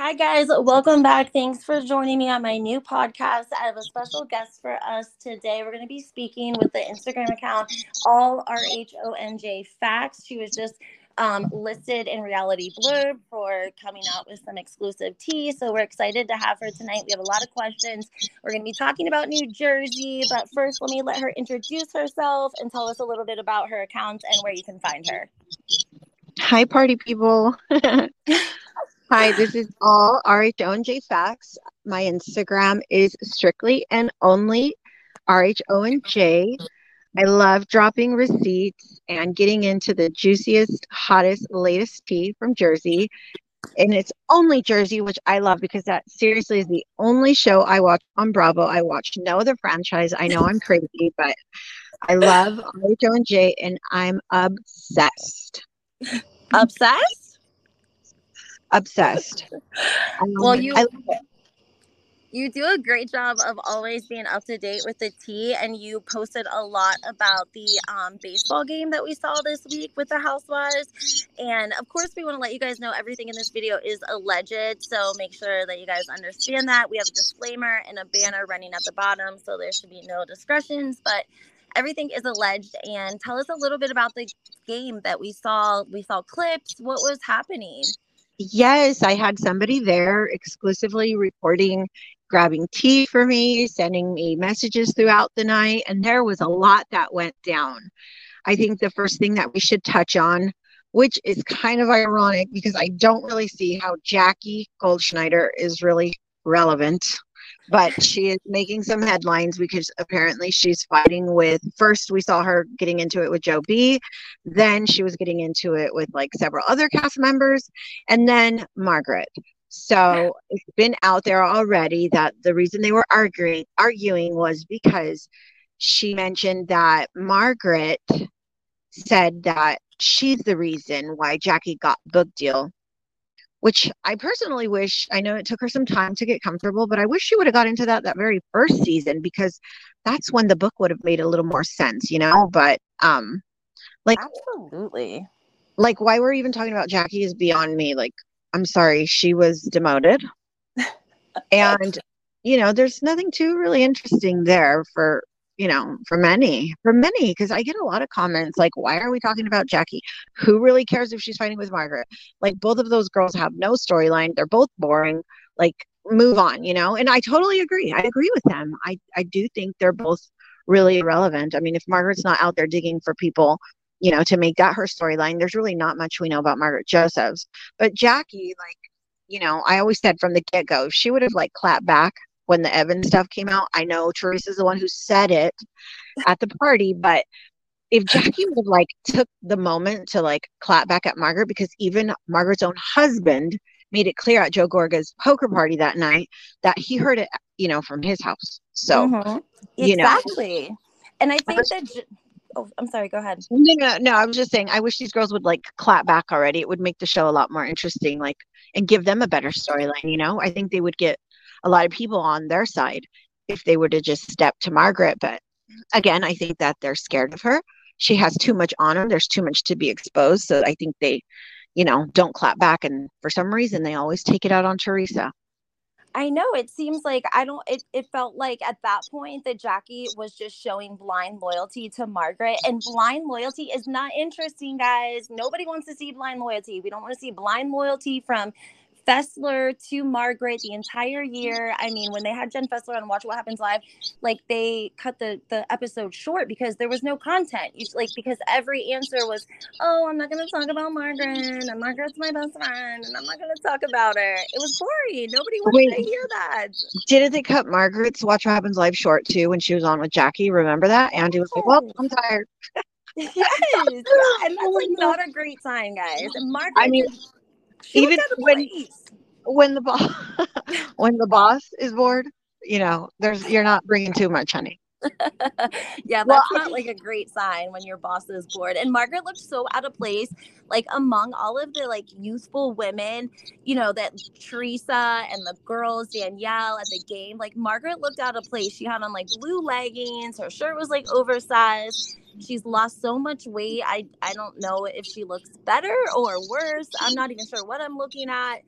Hi, guys. Welcome back. Thanks for joining me on my new podcast. I have a special guest for us today. We're going to be speaking with the Instagram account, All R H O N J Facts. She was just um, listed in Reality Blurb for coming out with some exclusive tea. So we're excited to have her tonight. We have a lot of questions. We're going to be talking about New Jersey, but first, let me let her introduce herself and tell us a little bit about her account and where you can find her. Hi, party people. Hi, this is all RHONJ Facts. My Instagram is strictly and only RHONJ. I love dropping receipts and getting into the juiciest, hottest, latest tea from Jersey. And it's only Jersey, which I love because that seriously is the only show I watch on Bravo. I watch no other franchise. I know I'm crazy, but I love RHONJ and I'm obsessed. Obsessed? Obsessed. Um, well, you you do a great job of always being up to date with the tea, and you posted a lot about the um, baseball game that we saw this week with the Housewives. And of course, we want to let you guys know everything in this video is alleged, so make sure that you guys understand that. We have a disclaimer and a banner running at the bottom, so there should be no discretions, but everything is alleged and tell us a little bit about the game that we saw we saw clips what was happening Yes, I had somebody there exclusively reporting, grabbing tea for me, sending me messages throughout the night, and there was a lot that went down. I think the first thing that we should touch on, which is kind of ironic because I don't really see how Jackie Goldschneider is really relevant but she is making some headlines because apparently she's fighting with first we saw her getting into it with Joe B, then she was getting into it with like several other cast members, and then Margaret. So it's been out there already that the reason they were arguing arguing was because she mentioned that Margaret said that she's the reason why Jackie got book deal which I personally wish I know it took her some time to get comfortable, but I wish she would have got into that that very first season because that's when the book would have made a little more sense, you know. But um, like absolutely, like why we're even talking about Jackie is beyond me. Like, I'm sorry, she was demoted, and you know, there's nothing too really interesting there for you know, for many, for many, because I get a lot of comments like, why are we talking about Jackie? Who really cares if she's fighting with Margaret? Like, both of those girls have no storyline. They're both boring. Like, move on, you know? And I totally agree. I agree with them. I, I do think they're both really irrelevant. I mean, if Margaret's not out there digging for people, you know, to make that her storyline, there's really not much we know about Margaret Josephs. But Jackie, like, you know, I always said from the get go, if she would have like clapped back when the Evan stuff came out. I know Teresa's the one who said it at the party, but if Jackie would like took the moment to like clap back at Margaret, because even Margaret's own husband made it clear at Joe Gorga's poker party that night that he heard it, you know, from his house. So, mm-hmm. you exactly. Know. And I think that. Oh, I'm sorry. Go ahead. No, no, no. I was just saying. I wish these girls would like clap back already. It would make the show a lot more interesting, like, and give them a better storyline. You know, I think they would get a lot of people on their side if they were to just step to Margaret. But again, I think that they're scared of her. She has too much honor. There's too much to be exposed. So I think they, you know, don't clap back. And for some reason, they always take it out on Teresa. I know it seems like I don't it, it felt like at that point that Jackie was just showing blind loyalty to Margaret and blind loyalty is not interesting guys. Nobody wants to see blind loyalty. We don't want to see blind loyalty from Fessler to Margaret the entire year. I mean, when they had Jen Fessler on Watch What Happens Live, like they cut the the episode short because there was no content. You, like because every answer was, "Oh, I'm not going to talk about Margaret. And Margaret's my best friend, and I'm not going to talk about her." It was boring. Nobody wanted Wait, to hear that. Didn't they cut Margaret's Watch What Happens Live short too when she was on with Jackie? Remember that? Andy was like, "Well, I'm tired." yes, yeah, and that's like not a great sign, guys. Margaret. I mean. She even when when the boss when the boss is bored, you know, there's you're not bringing too much honey. yeah, that's well, not like a great sign when your boss is bored. And Margaret looked so out of place, like among all of the like youthful women, you know, that Teresa and the girls, Danielle at the game, like Margaret looked out of place. She had on like blue leggings, her shirt was like oversized she's lost so much weight. I I don't know if she looks better or worse. I'm not even sure what I'm looking at.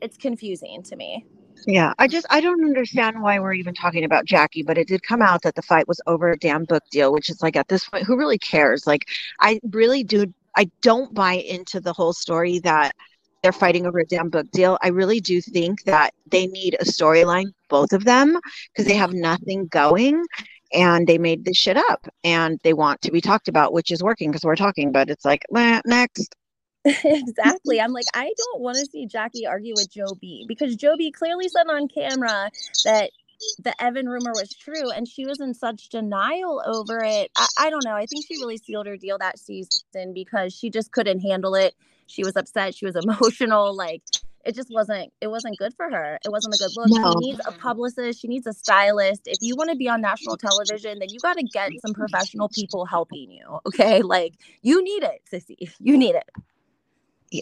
it's confusing to me. Yeah, I just I don't understand why we're even talking about Jackie, but it did come out that the fight was over a damn book deal, which is like at this point, who really cares? Like, I really do. I don't buy into the whole story that they're fighting over a damn book deal. I really do think that they need a storyline, both of them, because they have nothing going and they made this shit up and they want to be talked about, which is working because we're talking, but it's like, next. exactly. I'm like, I don't want to see Jackie argue with Joe B because Joe B clearly said on camera that the Evan rumor was true and she was in such denial over it. I, I, don't know. I think she really sealed her deal that season because she just couldn't handle it. She was upset. She was emotional. Like it just wasn't it wasn't good for her. It wasn't a good look. No. She needs a publicist, she needs a stylist. If you want to be on national television, then you got to get some professional people helping you. Okay? Like you need it, sissy. You need it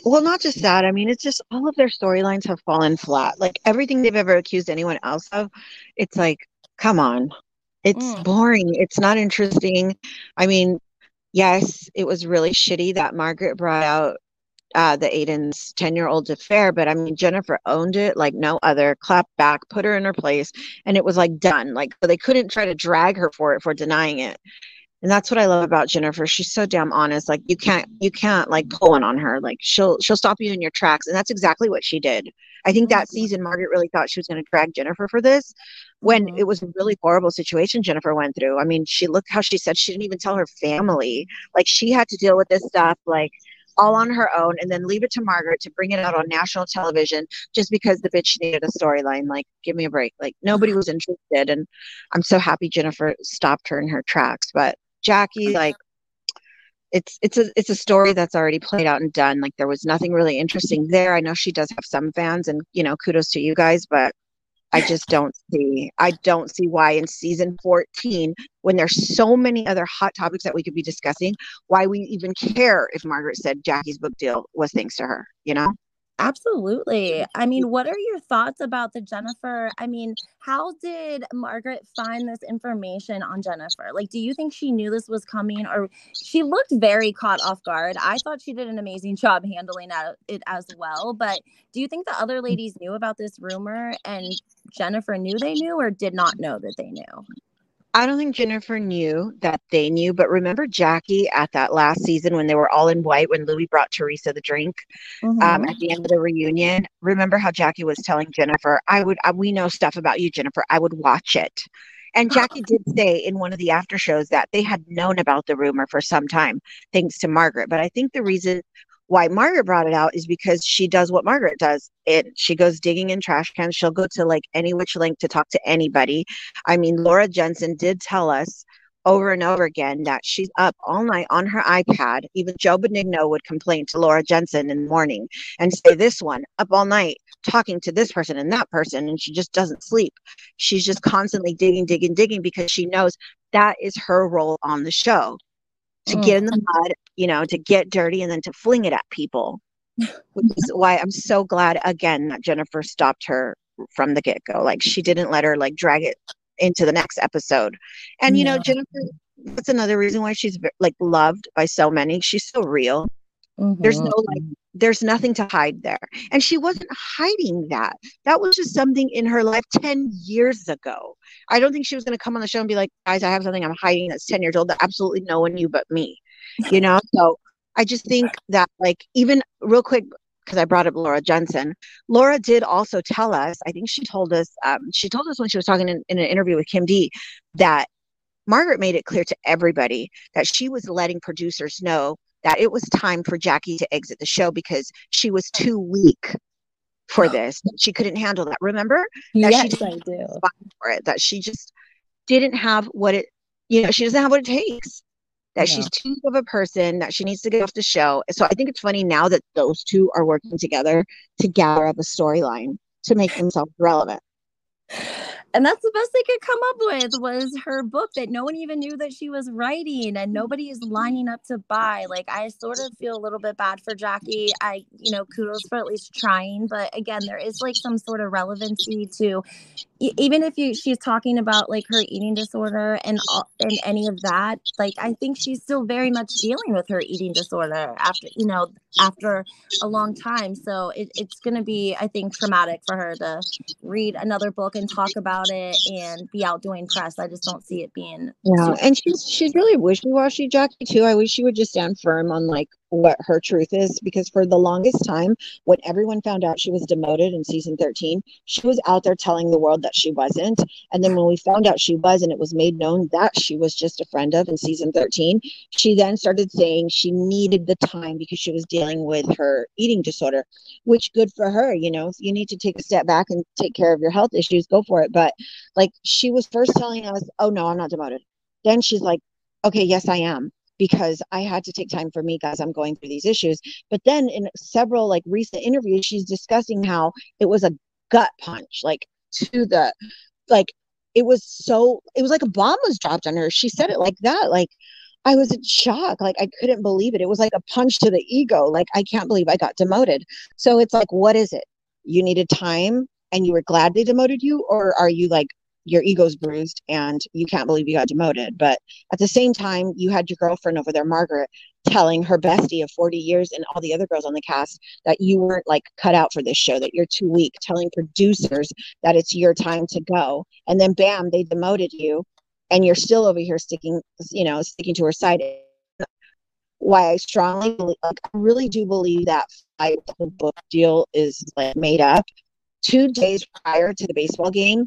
well not just that i mean it's just all of their storylines have fallen flat. Like everything they've ever accused anyone else of it's like come on. It's mm. boring. It's not interesting. I mean yes it was really shitty that margaret brought out uh, the Aydin's 10 year old affair, but I mean, Jennifer owned it like no other, clapped back, put her in her place, and it was like done. Like, they couldn't try to drag her for it for denying it and that's what I love about Jennifer. She's so damn honest. Like you can't you can't like pull one on her. Like she'll she'll stop you in your tracks, and that's exactly what she did. I think that mm-hmm. season Margaret really thought she was going to drag Jennifer for this when mm-hmm. it was a really horrible situation Jennifer went through. I mean, she looked how she said she didn't even tell her family. Like she had to deal with this stuff like all on her own and then leave it to Margaret to bring it out on national television just because the bitch needed a storyline. Like, give me a break. Like nobody was interested. And I'm so happy Jennifer stopped her in her tracks. But Jackie, uh-huh. like it's it's a it's a story that's already played out and done. Like there was nothing really interesting there. I know she does have some fans, and you know, kudos to you guys, but I just don't see I don't see why in season 14, when there's so many other hot topics that we could be discussing, why we even care if Margaret said Jackie's book deal was thanks to her, you know? Absolutely. I mean, what are your thoughts about the Jennifer? I mean, how did Margaret find this information on Jennifer? Like, do you think she knew this was coming or she looked very caught off guard? I thought she did an amazing job handling it as well. But do you think the other ladies knew about this rumor and Jennifer knew they knew or did not know that they knew? I don't think Jennifer knew that they knew, but remember Jackie at that last season when they were all in white when Luis brought Teresa the drink mm-hmm. um, at the end of the reunion. Remember how Jackie was telling Jennifer, "I would, I, we know stuff about you, Jennifer. I would watch it." And Jackie did say in one of the after shows that they had known about the rumor for some time, thanks to Margaret. But I think the reason why Margaret brought it out is because she does what Margaret does. It she goes digging in trash cans. She'll go to like any which link to talk to anybody. I mean, Laura Jensen did tell us over and over again that she's up all night on her iPad. Even Joe Benigno would complain to Laura Jensen in the morning and say, This one up all night talking to this person and that person, and she just doesn't sleep. She's just constantly digging, digging, digging because she knows that is her role on the show to mm. get in the mud, you know, to get dirty and then to fling it at people. Which is why I'm so glad again that Jennifer stopped her from the get go. Like she didn't let her like drag it into the next episode. And you know, Jennifer, that's another reason why she's like loved by so many. She's so real. Mm-hmm. There's no like there's nothing to hide there. And she wasn't hiding that. That was just something in her life 10 years ago. I don't think she was going to come on the show and be like, guys, I have something I'm hiding that's 10 years old that absolutely no one knew but me. You know? so I just think that, like, even real quick, because I brought up Laura Jensen. Laura did also tell us, I think she told us, um, she told us when she was talking in, in an interview with Kim D that Margaret made it clear to everybody that she was letting producers know that it was time for Jackie to exit the show because she was too weak for this. She couldn't handle that. Remember? That yes, she I do. For it, that she just didn't have what it, you know, she doesn't have what it takes. That yeah. she's too of a person, that she needs to get off the show. So I think it's funny now that those two are working together to gather up a storyline to make themselves relevant and that's the best they could come up with was her book that no one even knew that she was writing and mm-hmm. nobody is lining up to buy. Like i sort of feel a little bit bad for jackie. I you know kudos for at least trying but again there is like some sort of relevancy to even if you she's talking about like her eating disorder and and any of that like i think she's still very much dealing with her eating disorder after you know after a long time. So it, it's going to be, I think, traumatic for her to read another book and talk about it and be out doing press. I just don't see it being. Yeah, and she's she's really wishy washy, Jackie too. I wish she would just stand firm on like what her truth is because for the longest time when everyone found out she was demoted in season 13 she was out there telling the world that she wasn't. And then when we found out she was and it was made known that she was just a friend of in season 13 she then started saying she needed the time because she was dealing with her eating disorder which good for her you know if you need to take a step back and take care of your health issues go for it. But like she was first telling us oh no i'm not demoted. Then she's like okay yes i am because I had to take time for me guys I'm going through these issues. But then in several like recent interviews, she's discussing how it was a gut punch, like to the like it was so it was like a bomb was dropped on her. She said it like that. Like I was in shock. Like I couldn't believe it. It was like a punch to the ego. Like I can't believe I got demoted. So it's like, what is it? You needed time and you were glad they demoted you, or are you like your ego's bruised and you can't believe you got demoted. But at the same time, you had your girlfriend over there, Margaret, telling her bestie of 40 years and all the other girls on the cast that you weren't like cut out for this show, that you're too weak, telling producers that it's your time to go. And then bam, they demoted you and you're still over here sticking, you know, sticking to her side. Why I strongly believe, like, I really do believe that fight, the book deal is like made up. Two days prior to the baseball game,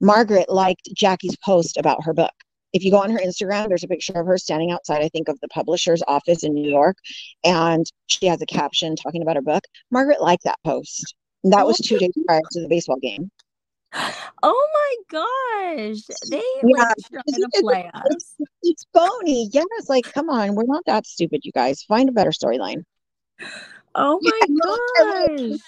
Margaret liked Jackie's post about her book. If you go on her Instagram, there's a picture of her standing outside, I think, of the publisher's office in New York, and she has a caption talking about her book. Margaret liked that post. And that was two days prior to the baseball game. Oh my gosh. They yeah, like trying to play us. It's, it's phony. Yes, like come on, we're not that stupid, you guys. Find a better storyline. Oh my yeah, gosh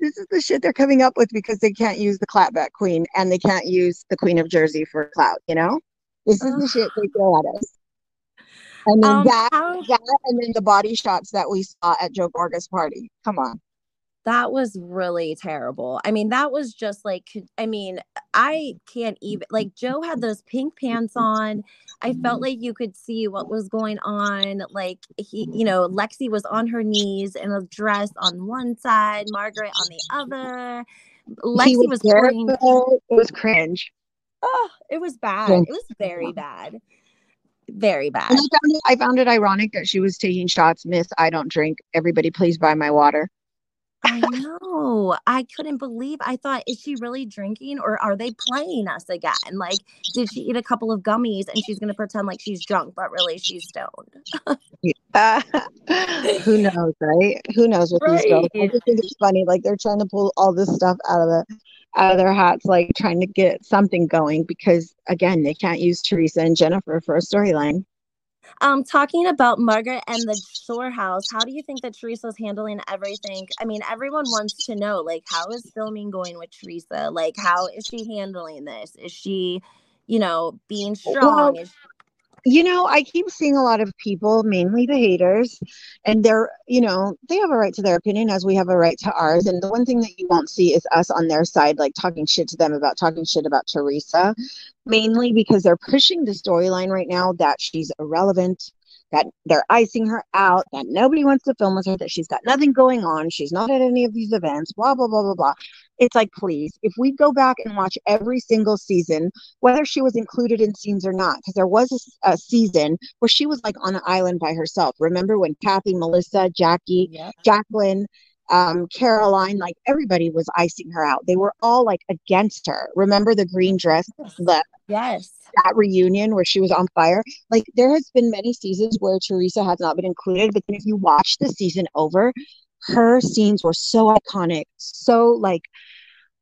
this is the shit they're coming up with because they can't use the clapback queen and they can't use the queen of Jersey for clout, you know? This is the shit they throw at us. And then um, that, how- that, and then the body shots that we saw at Joe Gorga's party. Come on that was really terrible. I mean, that was just like, I mean, I can't even, like, Joe had those pink pants on. I felt mm-hmm. like you could see what was going on. Like, he, you know, Lexi was on her knees in a dress on one side, Margaret on the other. Lexi was, was pouring. It was cringe. Oh, it was bad. It was very bad. Very bad. I found, it, I found it ironic that she was taking shots. Miss, I don't drink. Everybody, please buy my water. I know. I couldn't believe. I thought, is she really drinking or are they playing us again? Like, did she eat a couple of gummies and she's going to pretend like she's drunk, but really she's stoned? uh, who knows, right? Who knows what right. these girls? I just think it's funny. Like they're trying to pull all this stuff out of the out of their hats, like trying to get something going because again, they can't use Teresa and Jennifer for a storyline. Um, talking about Margaret and the storehouse, how do you think that Teresa's handling everything? I mean, everyone wants to know, like, how is filming going with Teresa? Like, how is she handling this? Is she, you know, being strong? Well, you know, I keep seeing a lot of people, mainly the haters, and they're, you know, they have a right to their opinion as we have a right to ours. And the one thing that you won't see is us on their side, like talking shit to them about talking shit about Teresa, mainly because they're pushing the storyline right now that she's irrelevant, that they're icing her out, that nobody wants to film with her, that she's got nothing going on, she's not at any of these events, blah, blah, blah, blah, blah. It's like, please, if we go back and watch every single season, whether she was included in scenes or not, because there was a, a, season where she was like on an island by herself. Remember when Kathy, Melissa, Jackie, yep. Jacqueline, um, Caroline, like everybody was icing her out. They were all like against her. Remember the green dress, the yes, that reunion where she was on fire. Like there has been many seasons where Teresa has not been included, but then if you watch the season over, her scenes were so iconic, so like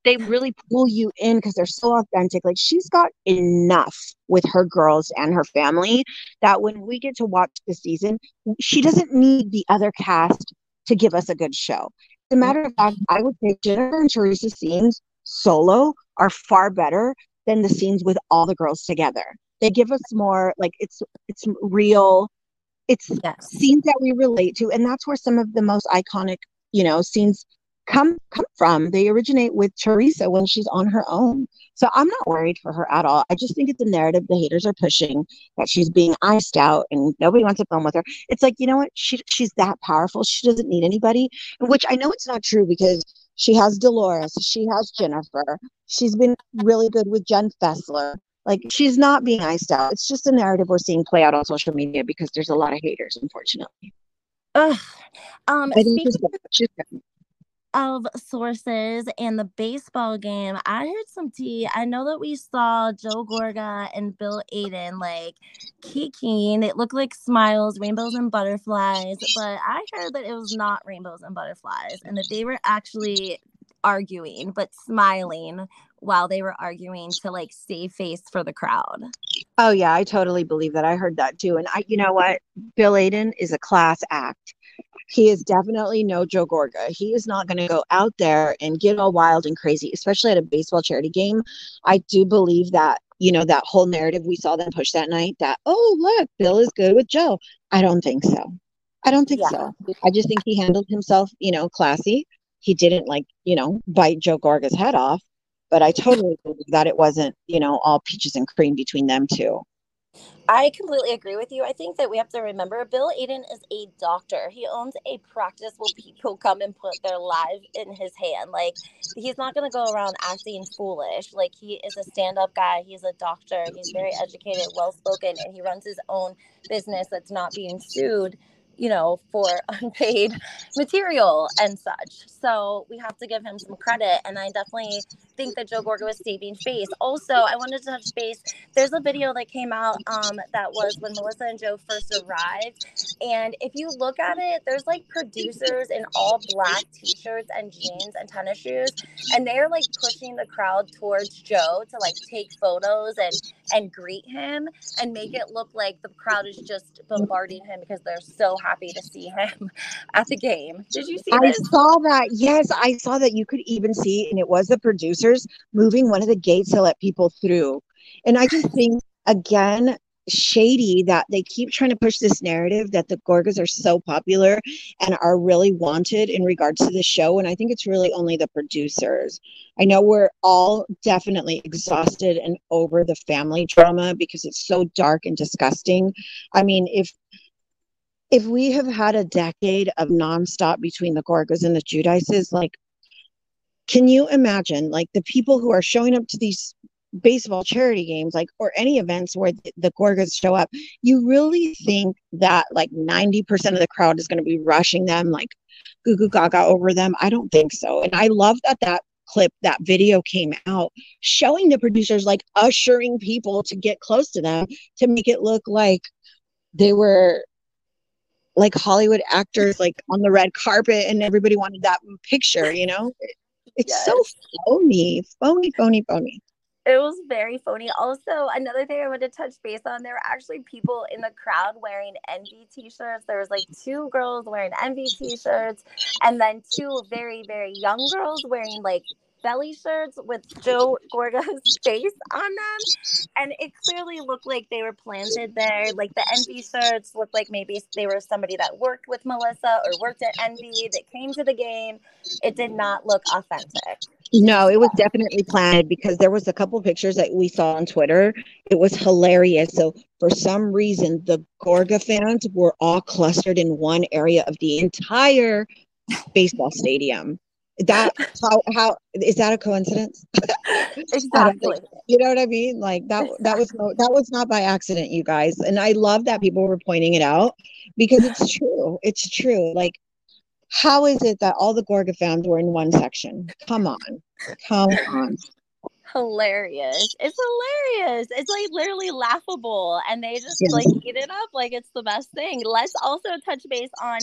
they really pull you in because they're so authentic. Like she's got enough with her girls and her family that when we get to watch the season, she doesn't need the other cast to give us a good show. As a matter of fact, I would say Jennifer and Teresa's scenes solo are far better than the scenes with all the girls together. They give us more like it's it's real. It's yes. scenes that we relate to, and that's where some of the most iconic, you know, scenes come come from. They originate with Teresa when she's on her own. So I'm not worried for her at all. I just think it's a narrative the haters are pushing that she's being iced out and nobody wants to film with her. It's like, you know what? She she's that powerful. She doesn't need anybody. Which I know it's not true because she has Dolores, she has Jennifer. She's been really good with Jen Fessler. Like she's not being iced out. It's just a narrative we're seeing play out on social media because there's a lot of haters, unfortunately. Ugh. Um, speaking, of sources and the baseball game, I heard some tea. I know that we saw Joe Gorga and Bill Aydin like kicking. It looked like smiles, rainbows, and butterflies, but I heard that it was not rainbows and butterflies and that they were actually arguing but smiling while they were arguing to like save face for the crowd. Oh yeah, I totally believe that. I heard that too. And I you know what? Bill Aydin is a class act he is definitely no Joe Gorga. He is not going to go out there and get all wild and crazy, especially at a baseball charity game. I do believe that, you know, that whole narrative we saw them push that night that, oh, look, Bill is good with Joe. I don't think so. I don't think yeah. so. I just think he handled himself, you know, classy. He didn't like, you know, bite Joe Gorga's head off. But I totally believe that it wasn't, you know, all peaches and cream between them two. I completely agree with you. I think that we have to remember Bill Aydin is a doctor. He owns a practice where people come and put their lives in his hand. Like he's not going to go around acting foolish. Like he is a stand-up guy. He's a doctor. He's very educated, well-spoken, and he runs his own business that's not being sued you know, for unpaid material and such. So we have to give him some credit. And I definitely think that Joe Gorga was saving face. Also, I wanted to touch base. There's a video that came out um, that was when Melissa and Joe first arrived. And if you look at it, there's like producers in all black t-shirts and jeans and tennis shoes. And they're like pushing the crowd towards Joe to like take photos and and greet him and make it look like the crowd is just bombarding him because they're so happy to see him at the game. Did you see I this? saw that. Yes, I saw that you could even see, and it was the producers moving one of the gates to let people through. And I just think, again, shady that they keep trying to push this narrative that the Gorgas are so popular and are really wanted in regards to the show. And I think it's really only the producers. I know we're all definitely exhausted and over the family drama because it's so dark and disgusting. I mean, if if we have had a decade of nonstop between the Gorgas and the Giudices, like can you imagine like the people who are showing up to these baseball charity games like or any events where the, the gorgas show up you really think that like 90% of the crowd is going to be rushing them like goo goo gaga over them? I don't think so. And i love that that clip that video came out showing the producers like ushering people to get close to them to make it look like they were like hollywood actors like on the red carpet and everybody wanted that picture you know? It's yes. so phony phony phony phony it was very phony. Also, another thing I wanted to touch base on, there were actually people in the crowd wearing envy t-shirts. There was like two girls wearing envy t-shirts, and then two very, very young girls wearing like belly shirts with Joe Gorga's face on them. And it clearly looked like they were planted there. Like the Envy shirts looked like maybe they were somebody that worked with Melissa or worked at Envy that came to the game. It did not look authentic. No, it was definitely planted because there was a couple pictures that we saw on Twitter. It was hilarious. So for some reason, the Gorga fans were all clustered in one area of the entire baseball stadium that how how is that a coincidence? Exactly. you know what i mean? Like that that was no, that was not by accident you guys. And i love that people were pointing it out because it's true. It's true. Like how is it that all the gorga fans were in one section? Come on. Come on hilarious. It's hilarious. It's like literally laughable. And they just yeah. like eat it up like it's the best thing. Let's also touch base on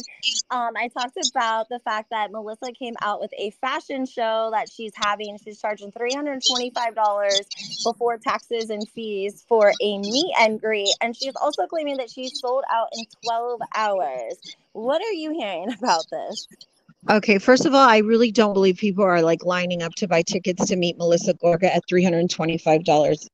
um I talked about the fact that Melissa came out with a fashion show that she's having. She's charging $325 before taxes and fees for a meet and greet. And she's also claiming that she sold out in 12 hours. What are you hearing about this? Okay, first of all, I really don't believe people are like lining up to buy tickets to meet Melissa Gorga at $325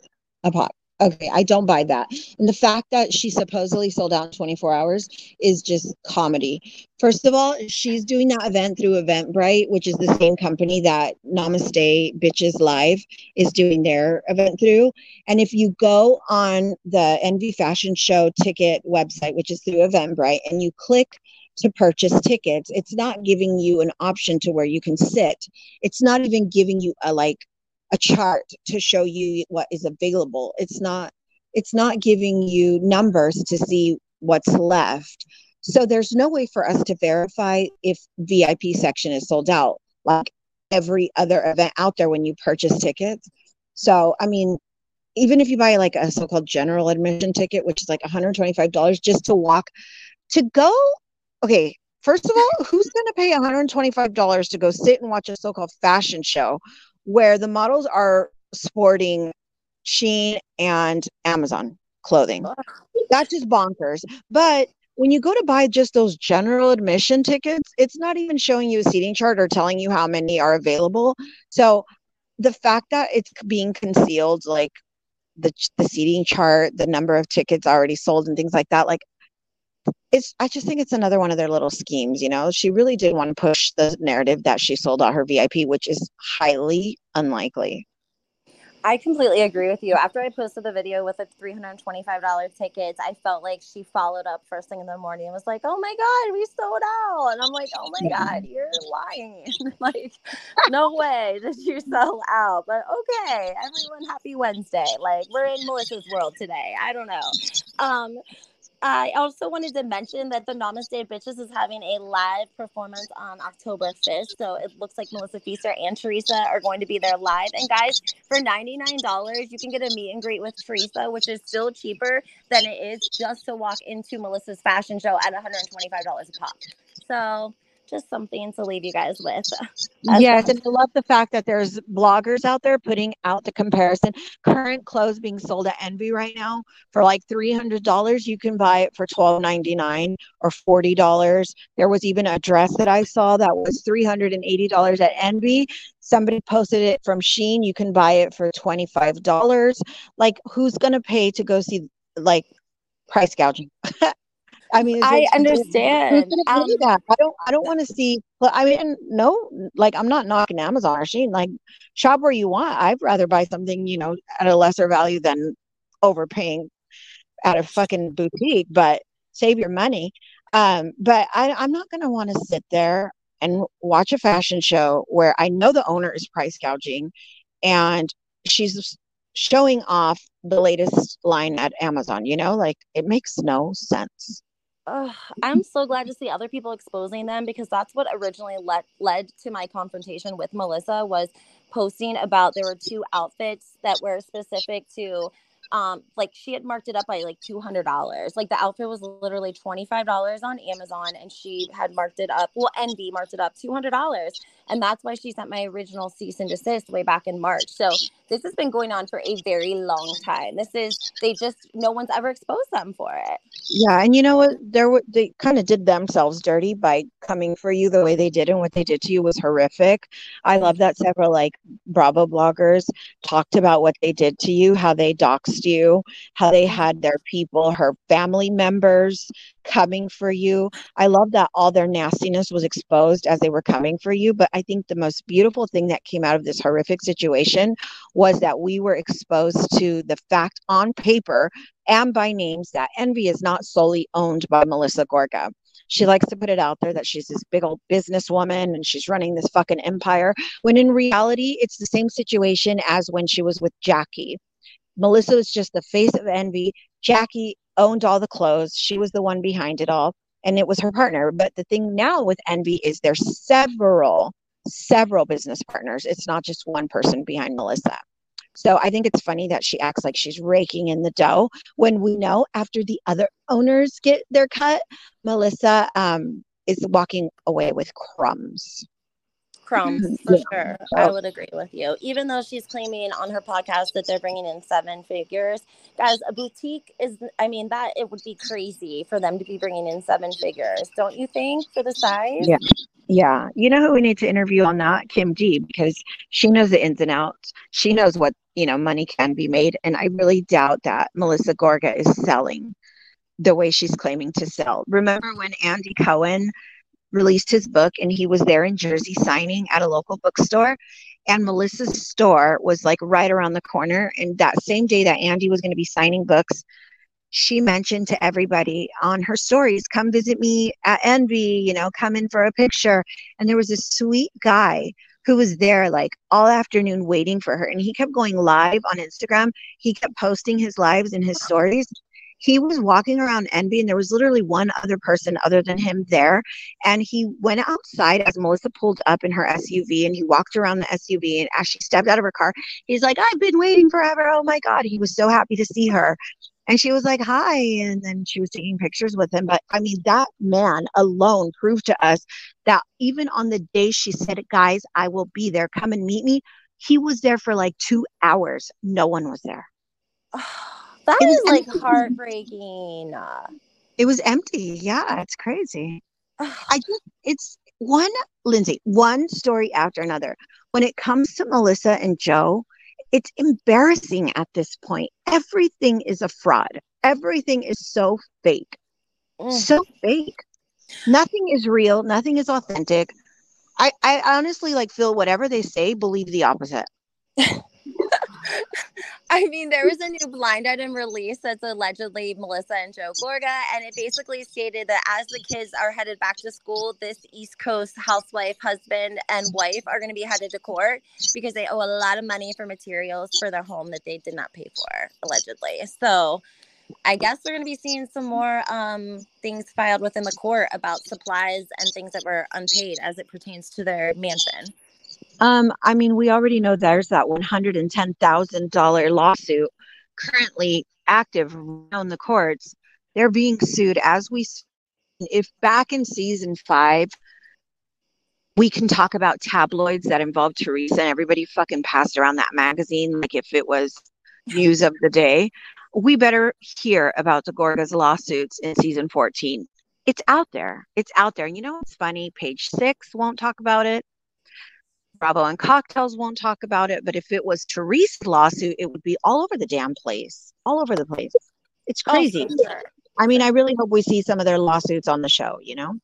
a pop. Okay, I don't buy that. And the fact that she supposedly sold out in 24 hours is just comedy. First of all, she's doing that event through Eventbrite, which is the same company that Namaste Bitches Live is doing their event through. And if you go on the Envy Fashion Show ticket website, which is through Eventbrite, and you click to purchase tickets, it's not giving you an option to where you can sit. It's not even giving you a like a chart to show you what is available. It's not it's not giving you numbers to see what's left. So there's no way for us to verify if vip section is sold out like every other event out there when you purchase tickets. So i mean even if you buy like a so-called general admission ticket which is like $125 just to walk to go okay first of all who's going to pay $125 to go sit and watch a so-called fashion show where the models are sporting Shein and Amazon clothing. That's just bonkers. But when you go to buy just those general admission tickets, it's not even showing you a seating chart or telling you how many are available. So the fact that it's being concealed, like the the seating chart, the number of tickets already sold, and things like that, like it's I just think it's another one of their little schemes, you know. She really did want to push the narrative that she sold out her VIP, which is highly unlikely. I completely agree with you. After I posted the video with the $325 tickets, I felt like she followed up first thing in the morning and was like, Oh my God, we sold out. And I'm like, Oh my God, you're lying. like, no way did you sell out. But okay, everyone, happy Wednesday. Like, we're in Melissa's world today. I don't know. Um, I also wanted to mention that the Namaste Bitches is having a live performance on October 5th. So it looks like Melissa Pfeister and Teresa are going to be there live. And guys, for $99, you can get a meet and greet with Teresa, which is still cheaper than it is just to walk into Melissa's fashion show at $125 a pop. So just something to leave you guys with. Yes, and I love the fact that there's bloggers out there putting out the comparison. Current clothes being sold at Envy right now for like three hundred dollars. You can buy it for twelve ninety nine or forty dollars. There was even a dress that I saw that was three hundred and eighty dollars at Envy. Somebody posted it from Shein. You can buy it for twenty five dollars. Like, who's gonna pay to go see like price gouging? I mean, I understand. Um? I don't. I don't want to see. I mean, no. Like, I'm not knocking Amazon or Shein. Like, shop where you want. I'd rather buy something, you know, at a lesser value than overpaying at a fucking boutique. But save your money. Um, but I, I'm not going to want to sit there and watch a fashion show where I know the owner is price gouging, and she's showing off the latest line at Amazon. You know, like it makes no sense uh, I'm so glad to see other people exposing them because that's what originally led led to my confrontation with Melissa was posting about there were two outfits that were specific to um like she had marked it up by like $200 like the outfit was literally $25 on amazon and she had marked it up well envy marked it up $200 and that's why she sent my original cease and desist way back in march. So this has been going on for a very long time. This is they just no one's ever exposed them for it. Yeah and you know what? They kind of did themselves dirty by coming for you the way they did and what they did to you was horrific. I love that several like bravo bloggers talked about what they did to you how they doxed you, how they had their people, her family members coming for you. I love that all their nastiness was exposed as they were coming for you. But I think the most beautiful thing that came out of this horrific situation was that we were exposed to the fact on paper and by names that Envy is not solely owned by Melissa Gorga she likes to put it out there that she's this big old businesswoman and she's running this fucking empire when in reality it's the same situation as when she was with Jackie Melissa was just the face of envy. Jackie owned all the clothes. She was the one behind it all, and it was her partner. But the thing now with envy is there's several, several business partners. It's not just one person behind Melissa. So I think it's funny that she acts like she's raking in the dough when we know after the other owners get their cut, Melissa um, is walking away with crumbs. Crumbs for yeah. sure. I would agree with you. Even though she's claiming on her podcast that they're bringing in seven figures, guys, a boutique is. I mean, that it would be crazy for them to be bringing in seven figures, don't you think? For the size. Yeah. Yeah. You know who we need to interview on that? Kim D, because she knows the ins and outs. She knows what, you know, money can be made. And I really doubt that Melissa Gorga is selling the way she's claiming to sell. Remember when Andy Cohen released his book and he was there in Jersey signing at a local bookstore? And Melissa's store was like right around the corner. And that same day that Andy was going to be signing books, she mentioned to everybody on her stories, come visit me at Envy, you know, come in for a picture. And there was a sweet guy who was there like all afternoon waiting for her. And he kept going live on Instagram. He kept posting his lives and his stories he was walking around Envy and there was literally one other person other than him there. And he went outside as Melissa pulled up in her SUV and he walked around the SUV. And as she stepped out of her car, he's like, I've been waiting forever. Oh my God. He was so happy to see her. And she was like, hi. And then she was taking pictures with him. But I mean, that man alone proved to us that even on the day she said, guys, I will be there, come and meet me, he was there for like two hours. No one was there. Oh. That is like heartbreaking. It was empty. Yeah, it's crazy. I just, it's one, Lindsay, one story after another. When it comes to Melissa and Joe, it's embarrassing at this point. Everything is a fraud. Everything is so fake. Mm. So fake. Nothing is real. Nothing is authentic. I, I honestly like feel whatever they say, believe the opposite. I mean, there was a new blind item release that's allegedly Melissa and Joe Gorga, and it basically stated that as the kids are headed back to school, this East Coast housewife, husband, and wife are going to be headed to court because they owe a lot of money for materials for their home that they did not pay for, allegedly. So, I guess we're going to be seeing some more um, things filed within the court about supplies and things that were unpaid as it pertains to their mansion. Um, I mean, we already know there's that $110,000 lawsuit currently active around the courts. They're being sued as we. If back in season five, we can talk about tabloids that involved Teresa and everybody fucking passed around that magazine like if it was news of the day. We better hear about the Gorgas lawsuits in season 14. It's out there. It's out there. And you know what's funny? Page six won't talk about it. Bravo and Cocktails won't talk about it, but if it was Teresa's lawsuit, it would be all over the damn place, all over the place. It's oh, crazy. Oh, sure. I mean, I really hope we see some of their lawsuits on the show. You know.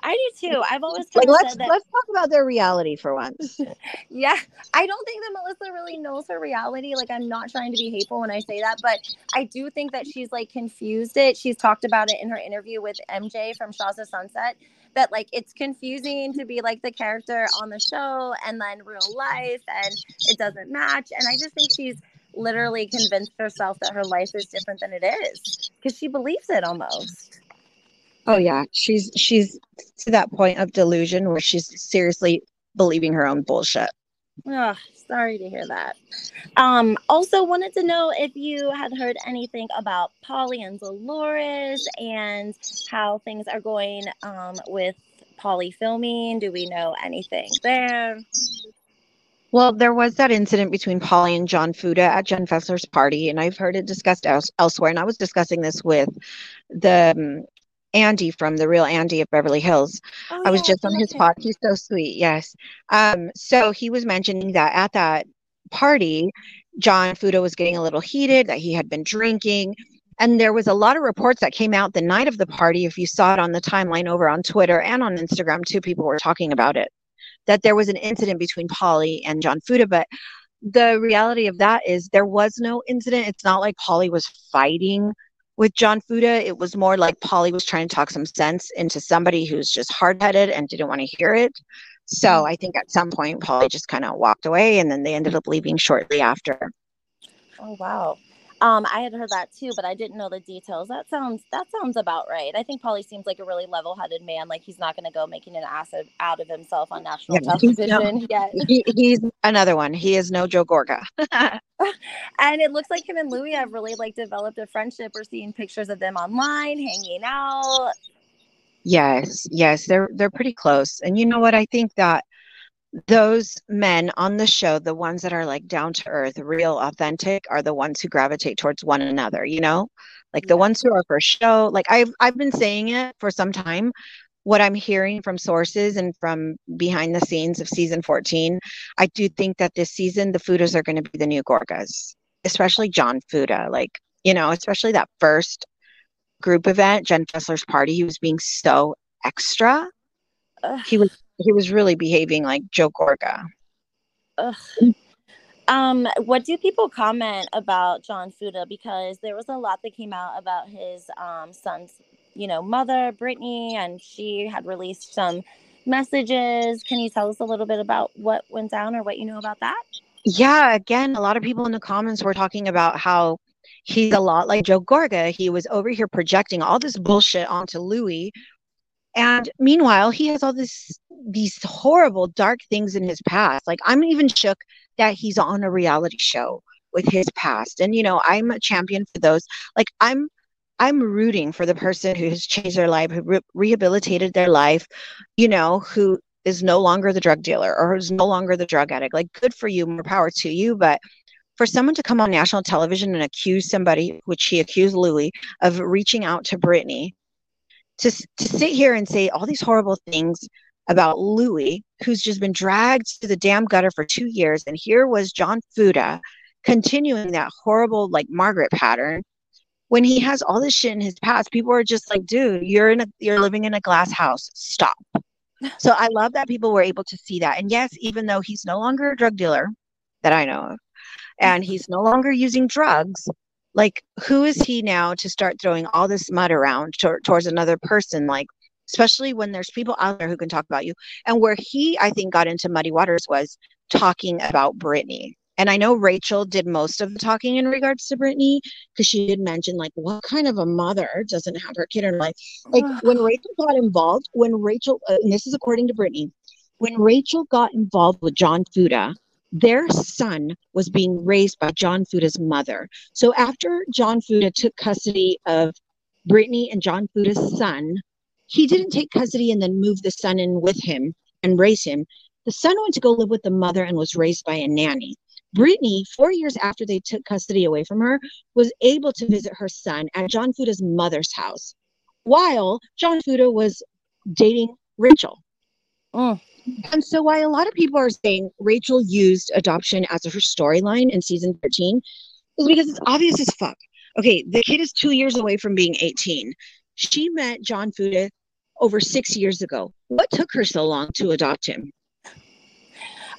I do too. I've always like let's that, let's talk about their reality for once. yeah, I don't think that Melissa really knows her reality. Like, I'm not trying to be hateful when I say that, but I do think that she's like confused it. She's talked about it in her interview with MJ from Shahs of Sunset that like it's confusing to be like the character on the show and then real life and it doesn't match and i just think she's literally convinced herself that her life is different than it is because she believes it almost. Oh yeah. She's she's to that point of delusion where she's seriously believing her own bullshit. Oh, sorry to hear that. Um, also wanted to know if you had heard anything about Paulie and Dolores and how things are going um, with Paulie filming. Do we know anything there? Well, there was that incident between Paulie and John Fuda at Jen Fessler's party, and I've heard it discussed else- elsewhere. And I was discussing this with the um, Andy from the real Andy of Beverly Hills. Oh, I was yeah, just on his pod. He's so sweet. Yes. Um, so he was mentioning that at that party, John Fuda was getting a little heated, that he had been drinking. And there was a lot of reports that came out the night of the party. If you saw it on the timeline over on Twitter and on Instagram, two people were talking about it. That there was an incident between Paulie and John Fuda. But the reality of that is there was no incident. It's not like Paulie was fighting with John Fuda, it was more like Paulie was trying to talk some sense into somebody who's just hard headed and didn't want to hear it. So mm-hmm. I think at some point, Paulie just kind of walked away and then they ended up leaving shortly after. Oh, wow. Um, I had heard that too, but I didn't know the details. That sounds that sounds about right. I think Paulie seems like a really level-headed man. Like he's not going to go making an ass of, out of himself on national yeah, television no, yet. He, he's another one. He is no Joe Gorga. and it looks like him and Luis have really like developed a friendship. We're seeing pictures of them online, hanging out. Yes, yes, they're they're pretty close. And you know what? I think that those men on the show, the ones that are like down to earth, real, authentic, are the ones who gravitate towards one another, you know? Like the ones who are for show. Like I've I've been saying it for some time. What I'm hearing from sources and from behind the scenes of season 14, I do think that this season the Fudas are going to be the new Gorgas, especially John Fuda. Like, you know, especially that first group event, Jen Fessler's party, he was being so extra. Ugh. He was he was really behaving like Joe Gorga. Ugh. Um, what do people comment about John Fuda? Because there was a lot that came out about his um, son's, you know, mother, Brittany, and she had released some messages. Can you tell us a little bit about what went down or what you know about that? Yeah, again, a lot of people in the comments were talking about how he's a lot like Joe Gorga. He was over here projecting all this bullshit onto Luis. And meanwhile, he has all this these horrible dark things in his past. Like I'm even shook that he's on a reality show with his past. And you know, I'm a champion for those. Like I'm I'm rooting for the person who has changed their life, who re- rehabilitated their life, you know, who is no longer the drug dealer or who's no longer the drug addict. Like good for you, more power to you, but for someone to come on national television and accuse somebody, which he accused Luis, of reaching out to Brittany, to, to sit here and say all these horrible things about Luis, who's just been dragged to the damn gutter for two years. And here was John Fuda continuing that horrible, like Margaret pattern. When he has all this shit in his past, people are just like, dude, you're in a you're living in a glass house. Stop. So I love that people were able to see that. And yes, even though he's no longer a drug dealer that I know of, and he's no longer using drugs, like who is he now to start throwing all this mud around to- towards another person? Like especially when there's people out there who can talk about you. And where he, I think, got into muddy waters was talking about Brittany. And I know Rachel did most of the talking in regards to Brittany because she did mention, like, what kind of a mother doesn't have her kid in her life? Like, when Rachel got involved, when Rachel, uh, and this is according to Brittany, when Rachel got involved with John Fuda, their son was being raised by John Fuda's mother. So after John Fuda took custody of Brittany and John Fuda's son, he didn't take custody and then move the son in with him and raise him. The son went to go live with the mother and was raised by a nanny. Brittany, four years after they took custody away from her, was able to visit her son at John Fuda's mother's house while John Fuda was dating Rachel. Mm. And so, why a lot of people are saying Rachel used adoption as her storyline in season 13 is because it's obvious as fuck. Okay, the kid is two years away from being 18. She met John Fuda over six years ago. What took her so long to adopt him?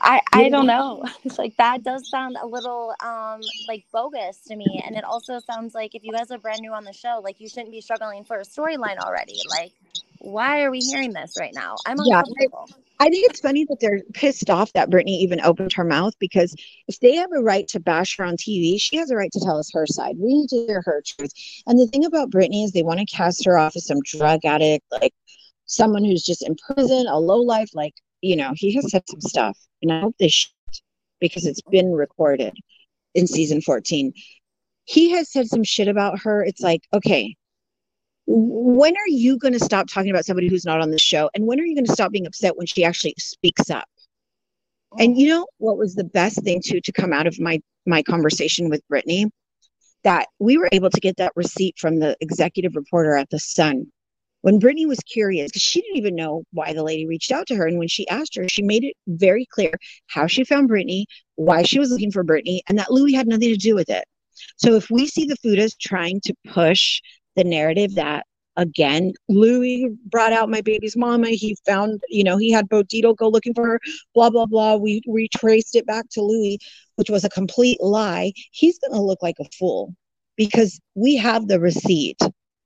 I, I don't know. It's like that does sound a little um like bogus to me. And it also sounds like if you guys are brand new on the show, like you shouldn't be struggling for a storyline already. Like, why are we hearing this right now? I'm uncomfortable. Yeah, I think it's funny that they're pissed off that Brittany even opened her mouth because if they have a right to bash her on TV, she has a right to tell us her side. We need to hear her truth. And the thing about Brittany is they want to cast her off as some drug addict, like someone who's just in prison, a low life. Like, you know, he has said some stuff, and I hope they should because it's been recorded in season 14. He has said some shit about her. It's like, okay, when are you going to stop talking about somebody who's not on the show? And when are you going to stop being upset when she actually speaks up? And you know what was the best thing to to come out of my my conversation with brittany? That we were able to get that receipt from the executive reporter at the sun. When brittany was curious because she didn't even know why the lady reached out to her. And when she asked her she made it very clear how she found brittany why she was looking for brittany and that luis had nothing to do with it. So if we see the fudas trying to push the narrative that again luis brought out my baby's mama. He found you know he had bodito go looking for her blah blah blah. We retraced it back to luis which was a complete lie. He's going to look like a fool because we have the receipt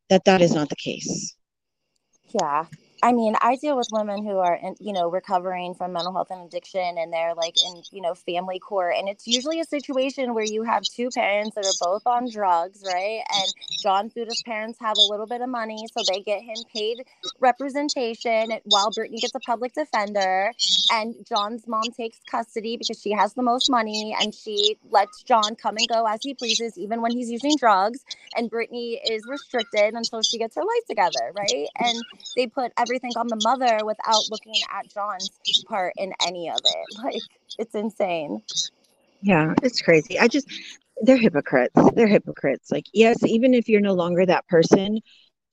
that that is not the case. Yeah I mean, I deal with women who are, in, you know, recovering from mental health and addiction, and they're like in, you know, family court. And it's usually a situation where you have two parents that are both on drugs, right? And John Fuda's parents have a little bit of money, so they get him paid representation while Brittany gets a public defender. And John's mom takes custody because she has the most money and she lets John come and go as he pleases, even when he's using drugs. And Brittany is restricted until she gets her life together, right? And they put every everything on the mother without looking at John's part in any of it. Like it's insane. Yeah, it's crazy. I just they're hypocrites. They're hypocrites. Like, yes, even if you're no longer that person,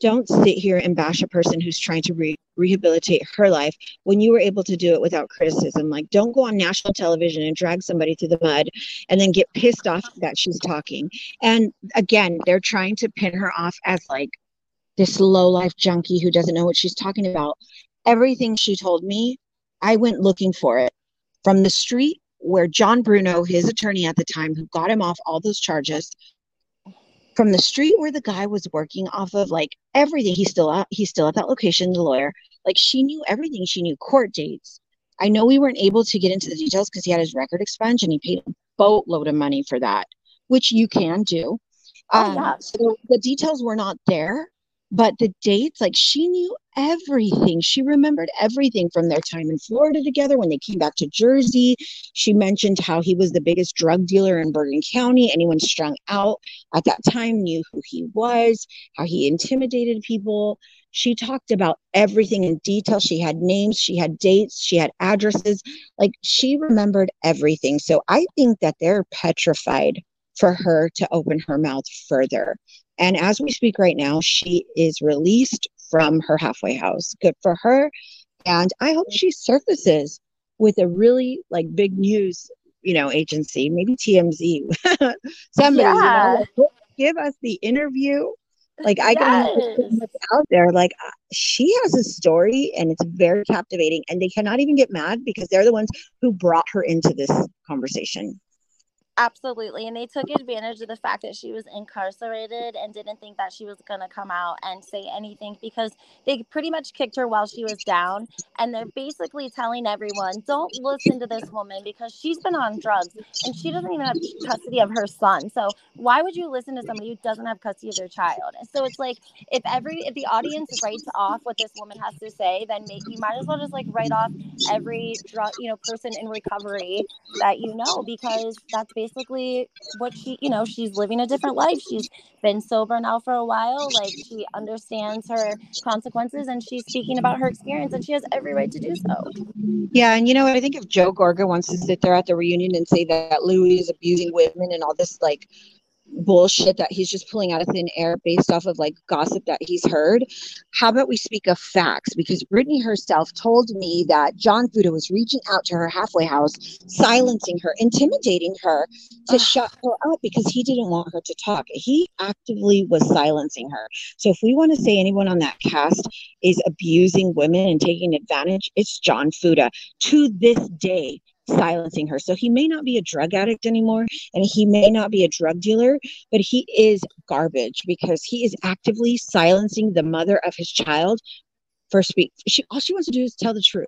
don't sit here and bash a person who's trying to re- rehabilitate her life when you were able to do it without criticism. Like, don't go on national television and drag somebody through the mud and then get pissed off that she's talking. And again, they're trying to pin her off as like this low life junkie who doesn't know what she's talking about. Everything she told me, I went looking for it from the street where John Bruno, his attorney at the time, who got him off all those charges, from the street where the guy was working off of like everything he's still out he's still at that location the lawyer like she knew everything she knew court dates i know we weren't able to get into the details because he had his record expunged and he paid a boatload of money for that which you can do oh, um, yeah. so the details were not there but the dates like she knew everything. She remembered everything from their time in florida together when they came back to jersey. She mentioned how he was the biggest drug dealer in bergen county. Anyone strung out at that time knew who he was how he intimidated people. She talked about everything in detail. She had names she had dates she had addresses. Like she remembered everything. So i think that they're petrified for her to open her mouth further and as we speak right now, she is released from her halfway house. Good for her. And I hope she surfaces with a really like big news, you know, agency, maybe TMZ, somebody, yeah. you know, give us the interview. Like I yes. can out there. Like uh, she has a story and it's very captivating, and they cannot even get mad because they're the ones who brought her into this conversation. Absolutely. And they took advantage of the fact that she was incarcerated and didn't think that she was going to come out and say anything because they pretty much kicked her while she was down. And they're basically telling everyone, don't listen to this woman because she's been on drugs and she doesn't even have custody of her son. So why would you listen to somebody who doesn't have custody of their child? And So it's like if every if the audience writes off what this woman has to say, then make, you might as well just like write off every drug, you know, person in recovery that you know because that's basically basically what she, you know, she's living a different life. She's been sober now for a while. Like she understands her consequences and she's speaking about her experience and she has every right to do so. Yeah. And you know what? I think if Joe Gorga wants to sit there at the reunion and say that Luis is abusing women and all this like bullshit that he's just pulling out of thin air based off of like gossip that he's heard. How about we speak of facts? Because Brittany herself told me that John Fuda was reaching out to her halfway house, silencing her, intimidating her to shut her up because he didn't want her to talk. He actively was silencing her. So if we want to say anyone on that cast is abusing women and taking advantage, it's John Fuda. To this day, silencing her. So he may not be a drug addict anymore and he may not be a drug dealer, but he is garbage because he is actively silencing the mother of his child for speak. She all she wants to do is tell the truth.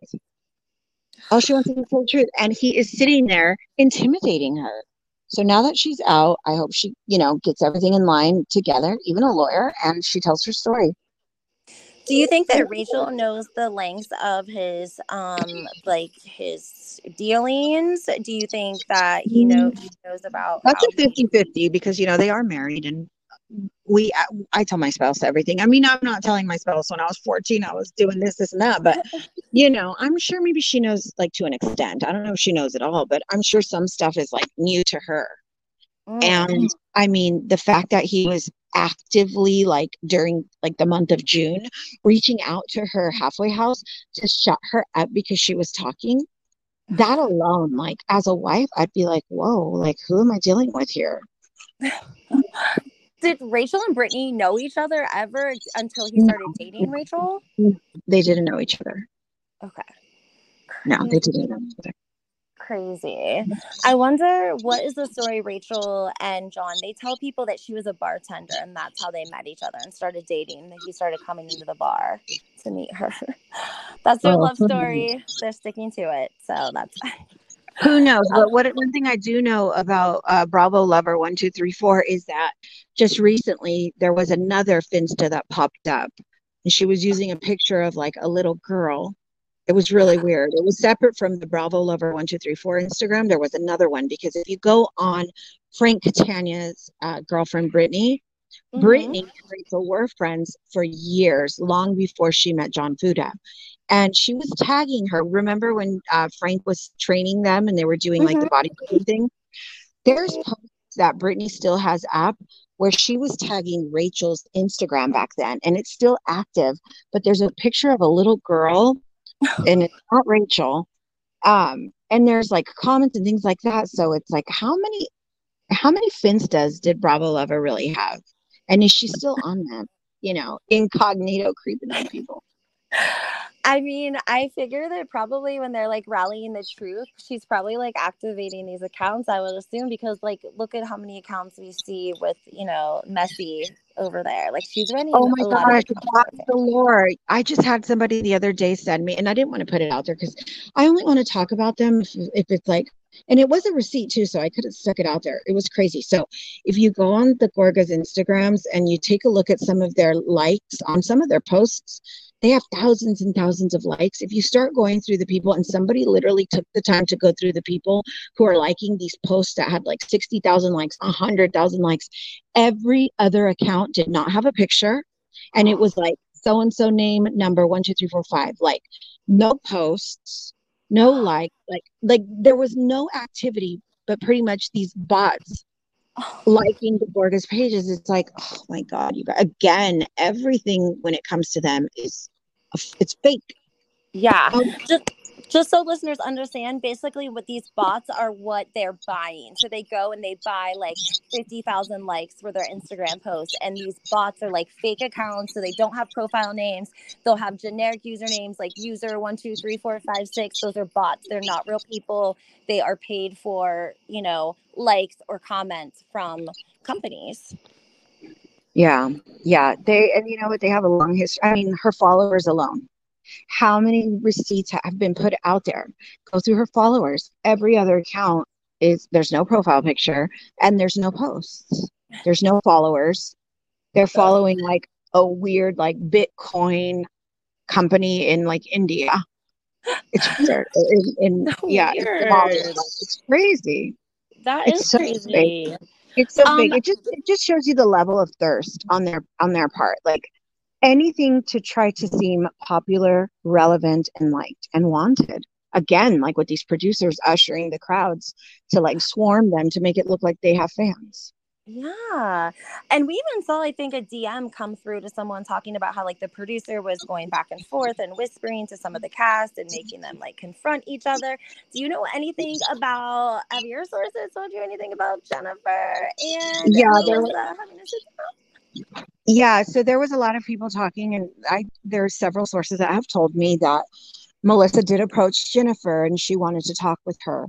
All she wants to do is tell the truth. And he is sitting there intimidating her. So now that she's out, I hope she, you know, gets everything in line together, even a lawyer, and she tells her story. Do you think that Rachel knows the lengths of his um like his dealings? Do you think that he knows he knows about That's a 50-50 because you know they are married and we I tell my spouse everything. I mean, I'm not telling my spouse when I was 14 I was doing this this and that, but you know, I'm sure maybe she knows like to an extent. I don't know if she knows it all, but I'm sure some stuff is like new to her. Mm. And I mean, the fact that he was actively like during like the month of June reaching out to her halfway house to shut her up because she was talking that alone like as a wife I'd be like whoa like who am I dealing with here? Did Rachel and Brittany know each other ever until he started no. dating Rachel? They didn't know each other. Okay. No they didn't know each other crazy. I wonder what is the story, Rachel and John? They tell people that she was a bartender and that's how they met each other and started dating. That he started coming into the bar to meet her. that's their oh, love story. They're sticking to it. So that's Who knows? But what one thing I do know about uh, Bravo Lover one two three four is that just recently there was another Finsta that popped up, and she was using a picture of like a little girl it was really weird. It was separate from the Bravo Lover one two three four Instagram. There was another one because if you go on Frank Catania's uh, girlfriend Brittany, Mm-hmm. Brittany and Rachel were friends for years, long before she met John Fuda. And she was tagging her. Remember when uh, Frank was training them and they were doing mm-hmm. like the mm-hmm. bodybuilding thing? There's posts that Brittany still has up where she was tagging Rachel's Instagram back then, and it's still active. But there's a picture of a little girl, and it's not Rachel. Um, and there's like comments and things like that. So it's like, how many, how many finstas did Bravo Lover really have? And is she still on them? You know, incognito creeping on people. I mean, I figure that probably when they're like rallying the truth, she's probably like activating these accounts, I would assume, because like look at how many accounts we see with, you know, Messy over there. Like she's running. Oh my gosh, the Lord. I just had somebody the other day send me, and I didn't want to put it out there because I only want to talk about them if, if it's like and it was a receipt too, so I could have stuck it out there. It was crazy. So if you go on the Gorgas Instagrams and you take a look at some of their likes on some of their posts, they have thousands and thousands of likes. If you start going through the people, and somebody literally took the time to go through the people who are liking these posts that had like 60,000 likes, 100,000 likes, every other account did not have a picture. And it was like so and so name, number one, two, three, four, five. Like no posts, no like, like, like there was no activity, but pretty much these bots liking the Gorgas pages. It's like, oh my God, you got again, everything when it comes to them is it's fake. Yeah. Um, just just so listeners understand, basically what these bots are what they're buying. So they go and they buy like 50,000 likes for their Instagram posts. And these bots are like fake accounts. So they don't have profile names. They'll have generic usernames like user one, two, three, four, five, six. Those are bots. They're not real people. They are paid for, you know, likes or comments from companies. Yeah. Yeah. They, and you know what? They have a long history. I mean, her followers alone how many receipts have been put out there go through her followers every other account is there's no profile picture and there's no posts there's no followers they're following like a weird like bitcoin company in like india it's weird in, in yeah it's, it's, crazy that is it's so crazy. It's so um, big it just it just shows you the level of thirst on their on their part like anything to try to seem popular, relevant, and liked and wanted. Again, like with these producers ushering the crowds to like swarm them to make it look like they have fans. Yeah. And we even saw, I think, a DM come through to someone talking about how, like, the producer was going back and forth and whispering to some of the cast and making them, like, confront each other. Do you know anything about, have your sources told you anything about Jennifer and yeah, there was, having a yeah, so there was a lot of people talking, and I there are several sources that have told me that Melissa did approach Jennifer and she wanted to talk with her.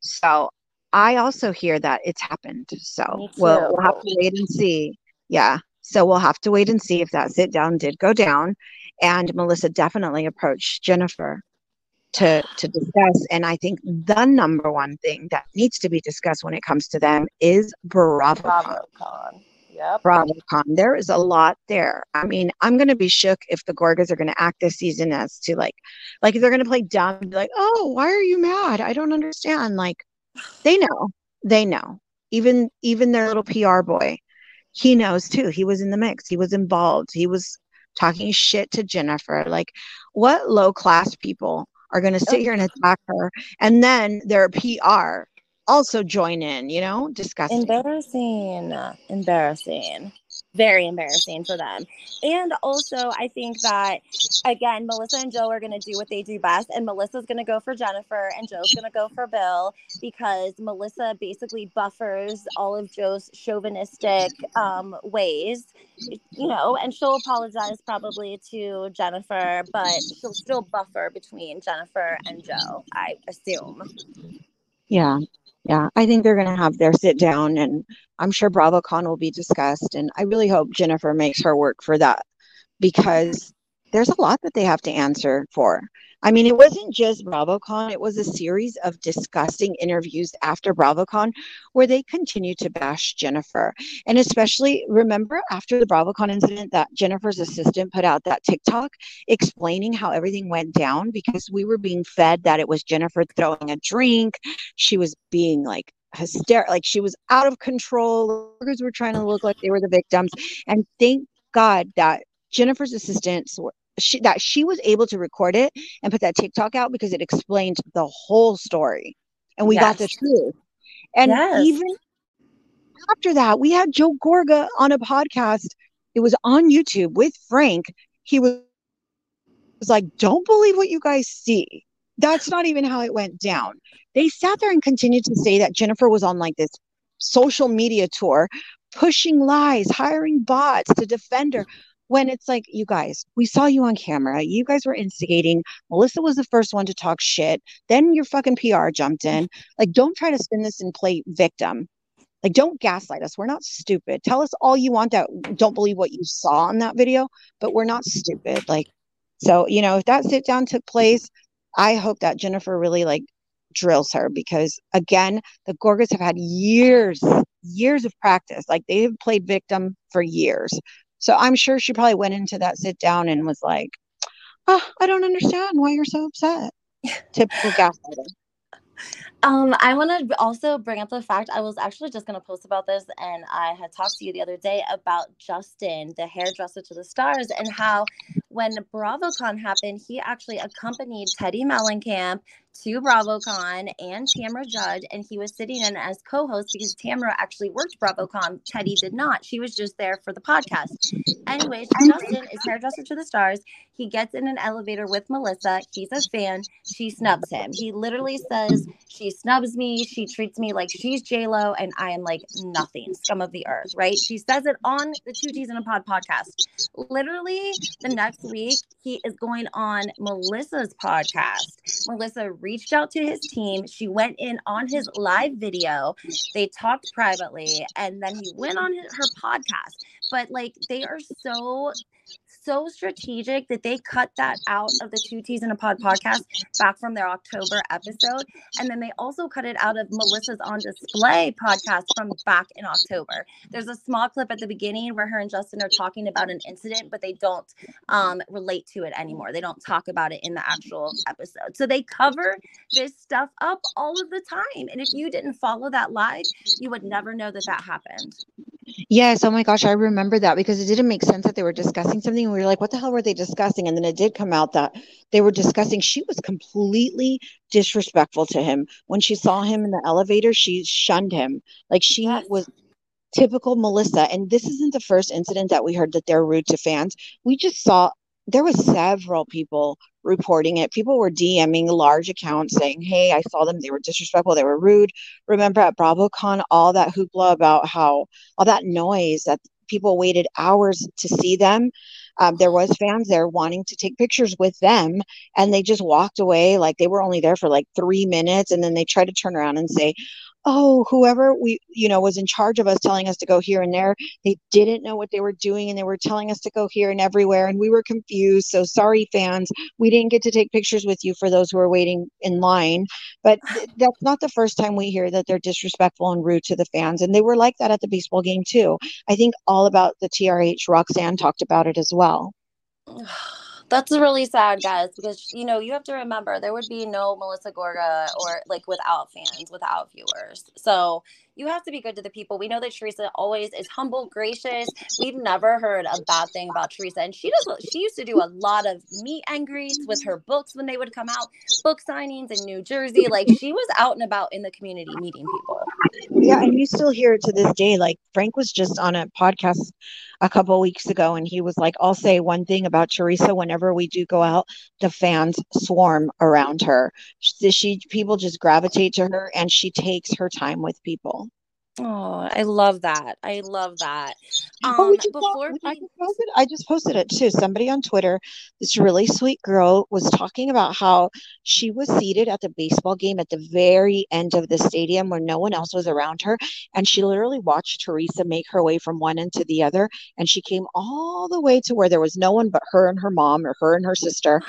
So I also hear that it's happened. So we'll, we'll have to wait and see. Yeah. So we'll have to wait and see if that sit down did go down. And Melissa definitely approached Jennifer to to discuss. And I think the number one thing that needs to be discussed when it comes to them is BravoCon. BravoCon. Yep. BravoCon. There is a lot there. I mean, I'm going to be shook if the Gorgas are going to act this season as to like, like if they're going to play dumb, be like, oh, why are you mad? I don't understand. Like, they know, they know. Even even their little PR boy, he knows too. He was in the mix. He was involved. He was talking shit to Jennifer. Like, what low class people are going to sit here and attack her? And then their PR also join in, you know, disgusting. Embarrassing. Embarrassing. Very embarrassing for them. And also, I think that, again, Melissa and Joe are going to do what they do best. And Melissa's going to go for Jennifer, and Joe's going to go for Bill because Melissa basically buffers all of Joe's chauvinistic um, ways, you know, and she'll apologize probably to Jennifer, but she'll still buffer between Jennifer and Joe, I assume. Yeah, yeah, I think they're going to have their sit down, and I'm sure BravoCon will be discussed. And I really hope Jennifer makes her work for that because there's a lot that they have to answer for. I mean, it wasn't just BravoCon, it was a series of disgusting interviews after BravoCon where they continued to bash Jennifer. And especially remember after the BravoCon incident that Jennifer's assistant put out that TikTok explaining how everything went down because we were being fed that it was Jennifer throwing a drink. She was being like hysterical. Like she was out of control. Workers were trying to look like they were the victims. And thank God that Jennifer's assistants she, that she was able to record it and put that TikTok out because it explained the whole story and we yes. got the truth. And yes. even after that, we had Joe Gorga on a podcast. It was on YouTube with Frank. He was, was like, Don't believe what you guys see. That's not even how it went down. They sat there and continued to say that Jennifer was on like this social media tour, pushing lies, hiring bots to defend her when it's like, you guys, we saw you on camera. You guys were instigating. Melissa was the first one to talk shit. Then your fucking PR jumped in. Like, don't try to spin this and play victim. Like, don't gaslight us. We're not stupid. Tell us all you want that don't believe what you saw in that video, but we're not stupid. Like, so, you know, if that sit down took place, I hope that Jennifer really like drills her because again, the Gorgas have had years, years of practice. Like they have played victim for years. So I'm sure she probably went into that sit down and was like, oh, I don't understand why you're so upset. Typical gaslighting. Um, I want to also bring up the fact I was actually just going to post about this, and I had talked to you the other day about Justin, the hairdresser to the stars, and how when BravoCon happened, he actually accompanied Teddi Mellencamp to BravoCon and Tamra Judge, and he was sitting in as co-host because Tamra actually worked BravoCon. Teddi did not. She was just there for the podcast. Anyways, Justin is hairdresser to the stars. He gets in an elevator with Melissa. He's a fan. She snubs him. He literally says she snubs me. She treats me like she's Lo, and I am like nothing, scum of the earth. Right? She says it on the Two T's in a Pod podcast. Literally, the next week he is going on Melissa's podcast. Melissa reached out to his team. She went in on his live video. They talked privately, and then he went on her podcast. But like, they are so so strategic that they cut that out of the Two T's in a Pod podcast back from their October episode. And then they also cut it out of Melissa's On Display podcast from back in October. There's a small clip at the beginning where her and Justin are talking about an incident, but they don't um, relate to it anymore. They don't talk about it in the actual episode. So they cover this stuff up all of the time. And if you didn't follow that live, you would never know that that happened. Yes. Oh my gosh. I remember that because it didn't make sense that they were discussing something. We were like, what the hell were they discussing? And then it did come out that they were discussing, she was completely disrespectful to him. When she saw him in the elevator, she shunned him. Like she yes. was typical Melissa. And this isn't the first incident that we heard that they're rude to fans. We just saw there was several people reporting it. People were DMing large accounts saying, "Hey, I saw them. They were disrespectful. They were rude." Remember at BravoCon, all that hoopla about how all that noise that people waited hours to see them. Um, there was fans there wanting to take pictures with them, and they just walked away like they were only there for like three minutes, and then they tried to turn around and say, oh whoever we you know was in charge of us telling us to go here and there they didn't know what they were doing and they were telling us to go here and everywhere and we were confused. So sorry fans. We didn't get to take pictures with you for those who are waiting in line. But th- that's not the first time we hear that they're disrespectful and rude to the fans and they were like that at the baseball game too. I think all about the trh roxanne talked about it as well That's really sad, guys, because you know you have to remember there would be no Melissa Gorga or like without fans, without viewers. So you have to be good to the people. We know that Teresa always is humble, gracious. We've never heard a bad thing about Teresa, and she does. She used to do a lot of meet and greets with her books when they would come out, book signings in New Jersey. Like she was out and about in the community meeting people. Yeah, and you still hear it to this day. Like Frank was just on a podcast a couple weeks ago, and he was like, "I'll say one thing about Teresa. Whenever we do go out, the fans swarm around her. She, she people just gravitate to her, and she takes her time with people." Oh, I love that. I love that. Um, oh, before we... I, just posted, I just posted it too. Somebody on Twitter, this really sweet girl was talking about how she was seated at the baseball game at the very end of the stadium where no one else was around her. And she literally watched Teresa make her way from one end to the other. And she came all the way to where there was no one but her and her mom or her and her sister.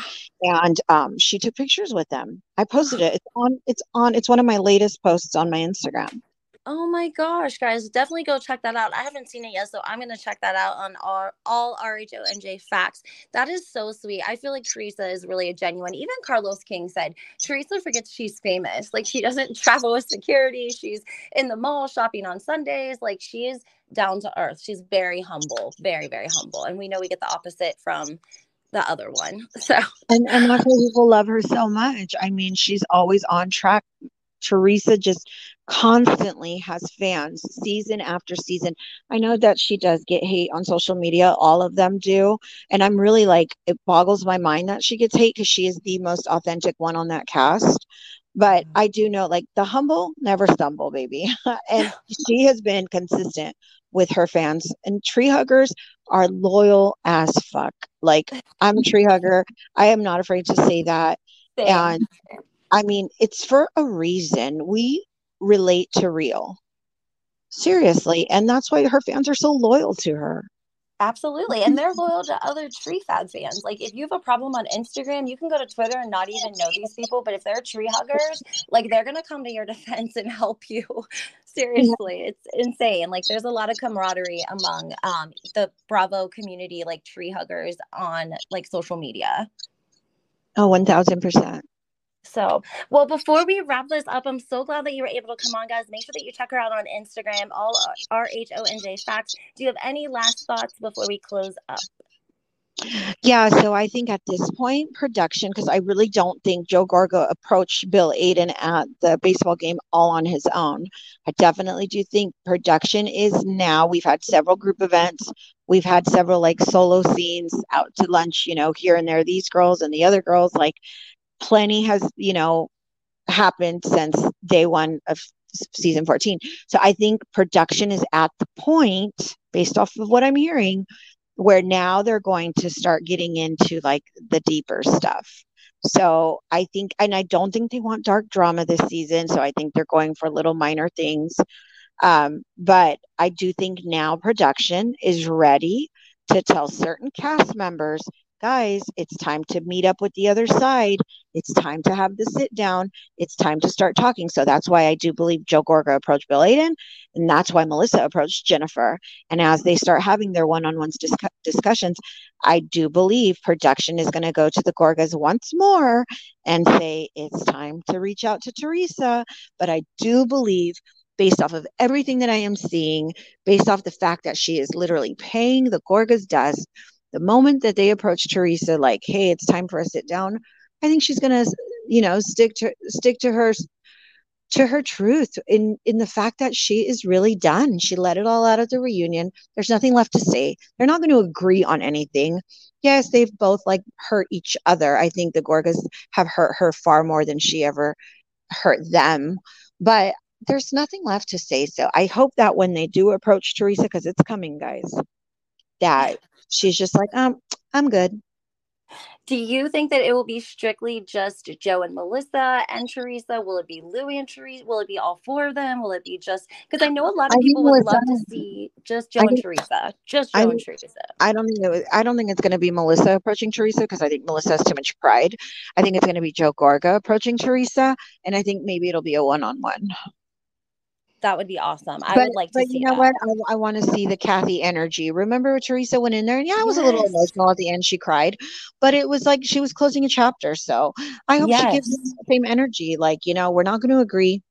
And um, she took pictures with them. I posted it. It's on, it's on, it's one of my latest posts on my Instagram. Oh my gosh, guys, definitely go check that out. I haven't seen it yet, so I'm gonna check that out on our all RHONJ facts. That is so sweet. I feel like Teresa is really a genuine. Even Carlos King said Teresa forgets she's famous. Like she doesn't travel with security. She's in the mall shopping on Sundays. Like she is down to earth. She's very humble, very, very humble. And we know we get the opposite from the other one. So and, and that's why people love her so much. I mean, she's always on track. Teresa just constantly has fans season after season. I know that she does get hate on social media, all of them do. And I'm really like, it boggles my mind that she gets hate because she is the most authentic one on that cast. But mm-hmm. I do know, like, the humble never stumble, baby. and she has been consistent with her fans. And tree huggers are loyal as fuck. Like, I'm a tree hugger. I am not afraid to say that. Same. And I mean, it's for a reason. We relate to real. Seriously. And that's why her fans are so loyal to her. Absolutely. And they're loyal to other tree fad fans. Like if you have a problem on Instagram, you can go to Twitter and not even know these people. But if they're tree huggers, like they're gonna come to your defense and help you. Seriously. It's insane. Like there's a lot of camaraderie among um the Bravo community, like tree huggers on like social media. Oh, Oh, one thousand percent. So, well, before we wrap this up, I'm so glad that you were able to come on, guys. Make sure that you check her out on Instagram, all R H O N J facts. Do you have any last thoughts before we close up? Yeah, so I think at this point, production, because I really don't think Joe Gorga approached Bill Aydin at the baseball game all on his own. I definitely do think production is now. We've had several group events. We've had several like solo scenes out to lunch, you know, here and there. These girls and the other girls, like plenty has, you know, happened since day one of season 14. So I think production is at the point, based off of what I'm hearing, where now they're going to start getting into like the deeper stuff. So I think, and I don't think they want dark drama this season. So I think they're going for little minor things. Um, but I do think now production is ready to tell certain cast members guys, it's time to meet up with the other side. It's time to have the sit down. It's time to start talking. So that's why I do believe Joe Gorga approached Bill Aydin. And that's why Melissa approached Jennifer. And as they start having their one on ones discussions, I do believe production is going to go to the Gorgas once more and say, it's time to reach out to Teresa. But I do believe based off of everything that I am seeing, based off the fact that she is literally paying the Gorgas dust the moment that they approach Teresa, like, hey, it's time for a sit down, I think she's gonna, you know, stick to stick to her to her truth in in the fact that she is really done. She let it all out at the reunion. There's nothing left to say. They're not going to agree on anything. Yes, they've both like hurt each other. I think the Gorgas have hurt her far more than she ever hurt them. But there's nothing left to say. So I hope that when they do approach Teresa, because it's coming, guys, that she's just like, um, I'm good. Do you think that it will be strictly just Joe and Melissa and Teresa? Will it be Louie and Teresa? Will it be all four of them? Will it be just because I know a lot of I people would love to see just Joe and Teresa, just Joe I, and Teresa. I don't think it was, I don't think it's going to be Melissa approaching Teresa because I think Melissa has too much pride. I think it's going to be Joe Gorga approaching Teresa, and I think maybe it'll be a one-on-one that would be awesome. I but, would like to see. but you know that. what? I, I want to see the Kathy energy. Remember Teresa went in there and yeah, I was yes. a little emotional at the end. She cried, but it was like she was closing a chapter. So I hope yes. she gives the same energy. Like, you know, we're not going to agree.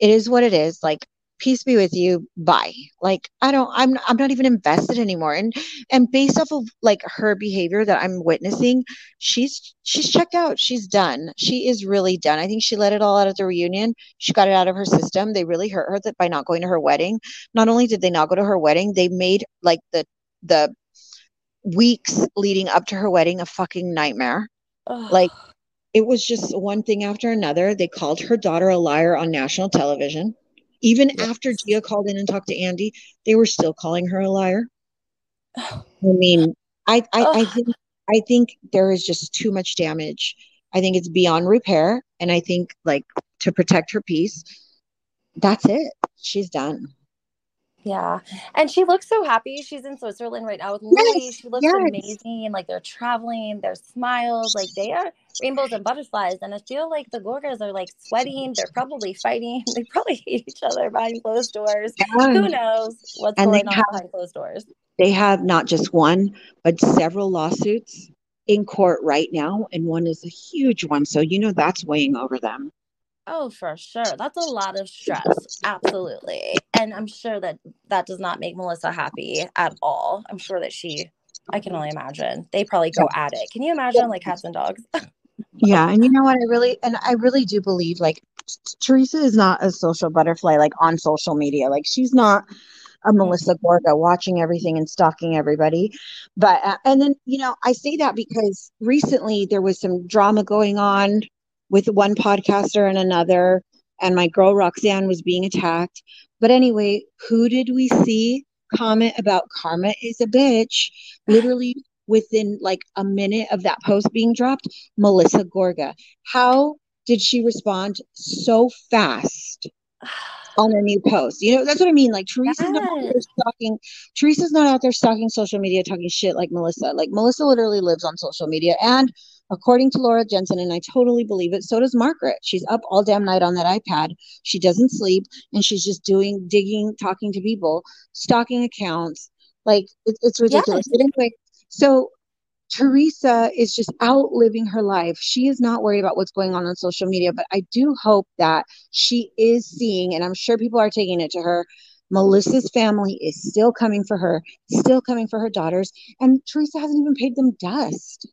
It is what it is. Like, peace be with you bye. Like i don't i'm i'm not even invested anymore. And and based off of like her behavior that i'm witnessing she's she's checked out. She's done. She is really done. I think she let it all out at the reunion. She got it out of her system. They really hurt her that by not going to her wedding. Not only did they not go to her wedding they made like the the weeks leading up to her wedding a fucking nightmare. Ugh. like it was just one thing after another. They called her daughter a liar on national television even yes. after Gia called in and talked to Andy, they were still calling her a liar. I mean, I I, I think I think there is just too much damage. I think it's beyond repair, and I think like to protect her peace, that's it. She's done. Yeah. And she looks so happy. She's in Switzerland right now with Luis. Yes, she looks yes. amazing. Like they're traveling, their smiles, like they are rainbows and butterflies. And I feel like the Gorgas are like sweating. They're probably fighting. They probably hate each other behind closed doors. Who knows what's And going on have- behind closed doors? They have not just one, but several lawsuits in court right now, and one is a huge one. So you know that's weighing over them. Oh, for sure. That's a lot of stress. Absolutely. And I'm sure that that does not make Melissa happy at all. I'm sure that she, I can only imagine. They probably go at it. Can you imagine like cats and dogs? Yeah, and you know what? I really and I really do believe like Teresa is not a social butterfly like on social media. Like she's not a Melissa Gorga watching everything and stalking everybody. But uh, and then you know I say that because recently there was some drama going on with one podcaster and another, and my girl Roxanne was being attacked. But anyway, who did we see comment about karma is a bitch? Literally within like a minute of that post being dropped, Melissa Gorga. How did she respond so fast on a new post? You know, that's what I mean. Like Teresa's not out there stalking. Teresa's not out there stalking social media, talking shit like Melissa. Like Melissa literally lives on social media, and according to Laura Jensen, and I totally believe it. So does Margaret. She's up all damn night on that iPad. She doesn't sleep, and she's just doing digging, talking to people, stalking accounts. Like it, it's ridiculous. But anyway, so Teresa is just out living her life. She is not worried about what's going on on social media, but I do hope that she is seeing, and I'm sure people are taking it to her. Melissa's family is still coming for her, still coming for her daughters, and Teresa hasn't even paid them dust.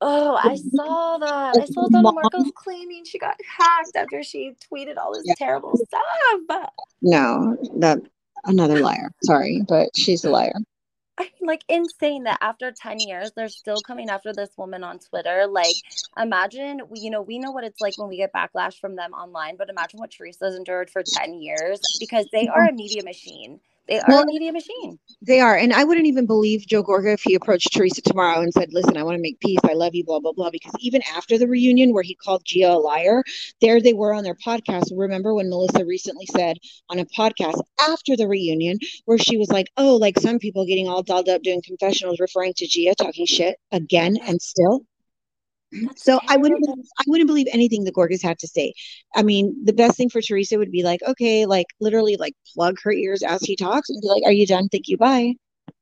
Oh, I saw that. I saw Donna Marcos claiming she got hacked after she tweeted all this Yeah. terrible stuff. No, that another liar. Sorry, but she's a liar. I mean, like insane that after 10 years, they're still coming after this woman on Twitter. Like, imagine, we- you know, we know what it's like when we get backlash from them online, but imagine what Teresa's endured for 10 years because they are a media machine. They are Well, a media machine. They are. And I wouldn't even believe Joe Gorga if he approached Teresa tomorrow and said, Listen, I want to make peace. I love you, blah, blah, blah. Because even after the reunion where he called Gia a liar, there they were on their podcast. Remember when Melissa recently said on a podcast after the reunion where she was like, Oh, like some people getting all dolled up doing confessionals, referring to Gia, talking shit again and still? That's So I wouldn't. I wouldn't believe anything the Gorgas had to say. I mean, the best thing for Teresa would be like, okay, like literally like plug her ears as he talks and be like, Are you done? Thank you, bye.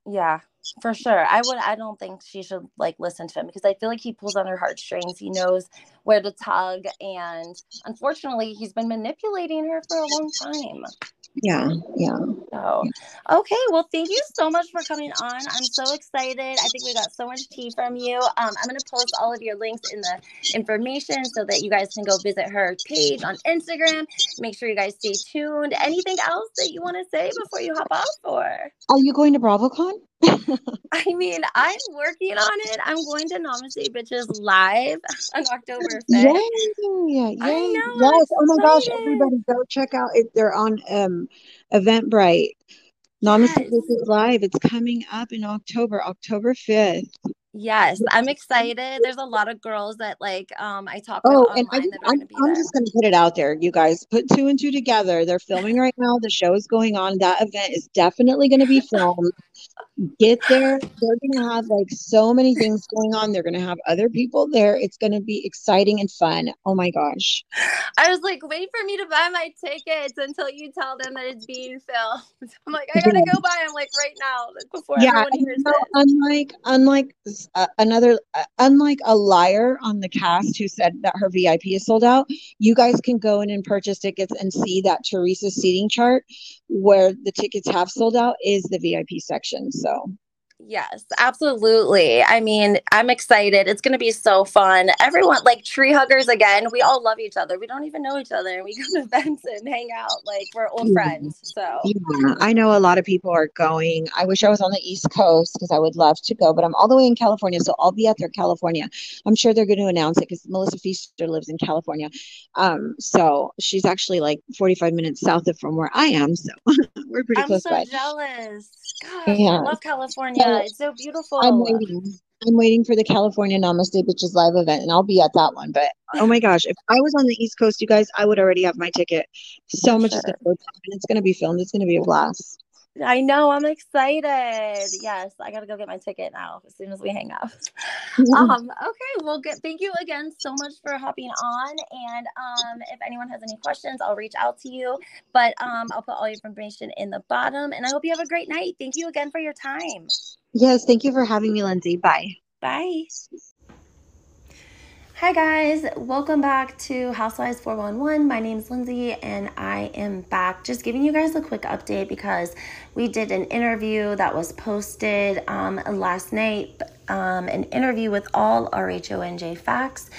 Yeah, for sure. I would. I don't think she should like listen to him because I feel like he pulls on her heartstrings. He knows where to tug, and unfortunately, he's been manipulating her for a long time. Yeah, yeah. So, okay. Well, thank you so much for coming on. I'm so excited. I think we got so much tea from you. Um, I'm going to post all of your links in the information so that you guys can go visit her page on Instagram. Make sure you guys stay tuned. Anything else that you want to say before you hop off? Or, Are you going to BravoCon? I mean, I'm working on it. I'm going to Namaste Bitches live on October 5th. Yay! Yay! I know, yes! Oh my gosh! Everybody, go check out it. They're on um, Eventbrite. Namaste Yes. Bitches Live. It's coming up in October, October fifth. Yes, I'm excited. There's a lot of girls that like um I talk Oh, online and I, that are I'm, be I'm just going to put it out there, you guys. Put two and two together. They're filming right now. The show is going on. That event is definitely going to be filmed. Get there. They're going to have like so many things going on. They're going to have other people there. It's going to be exciting and fun. Oh my gosh. I was like, wait for me to buy my tickets until you tell them that it's being filmed. I'm like, I gotta go buy them like right now, like before yeah, everyone hears you know, this. unlike uh, another uh, unlike a liar on the cast who said that her VIP is sold out, you guys can go in and purchase tickets and see that Teresa's seating chart where the tickets have sold out is the VIP section. So Yes, absolutely. I mean, I'm excited. It's gonna be so fun. Everyone like tree huggers again. We all love each other. We don't even know each other, and we go to events and hang out like we're old Yeah. friends. So yeah, I know a lot of people are going. I wish I was on the East Coast because I would love to go, but I'm all the way in California, so I'll be out there, California. I'm sure they're going to announce it because Melissa Pfeister lives in California. Um, so she's actually like 45 minutes south of from where I am, so we're pretty I'm close so by. jealous. Gosh, Yeah. I love California. So, it's so beautiful. I'm waiting. I'm waiting for the California Namaste Bitches live event, and I'll be at that one. But oh my gosh, if I was on the East Coast, you guys, I would already have my ticket. So much is sure. going to and it's going to be filmed. It's going to be a blast. I know. I'm excited. Yes, I gotta go get my ticket now as soon as we hang up. um, okay. Well, good. Thank you again so much for hopping on. And um, if anyone has any questions, I'll reach out to you. But um, I'll put all your information in the bottom. And I hope you have a great night. Thank you again for your time. Yes. Thank you for having me, Lindsay. Bye. Bye. Hi, guys. Welcome back to Housewives 411. My name is Lindsay, and I am back just giving you guys a quick update because we did an interview that was posted um, last night, um, an interview with all RHONJ facts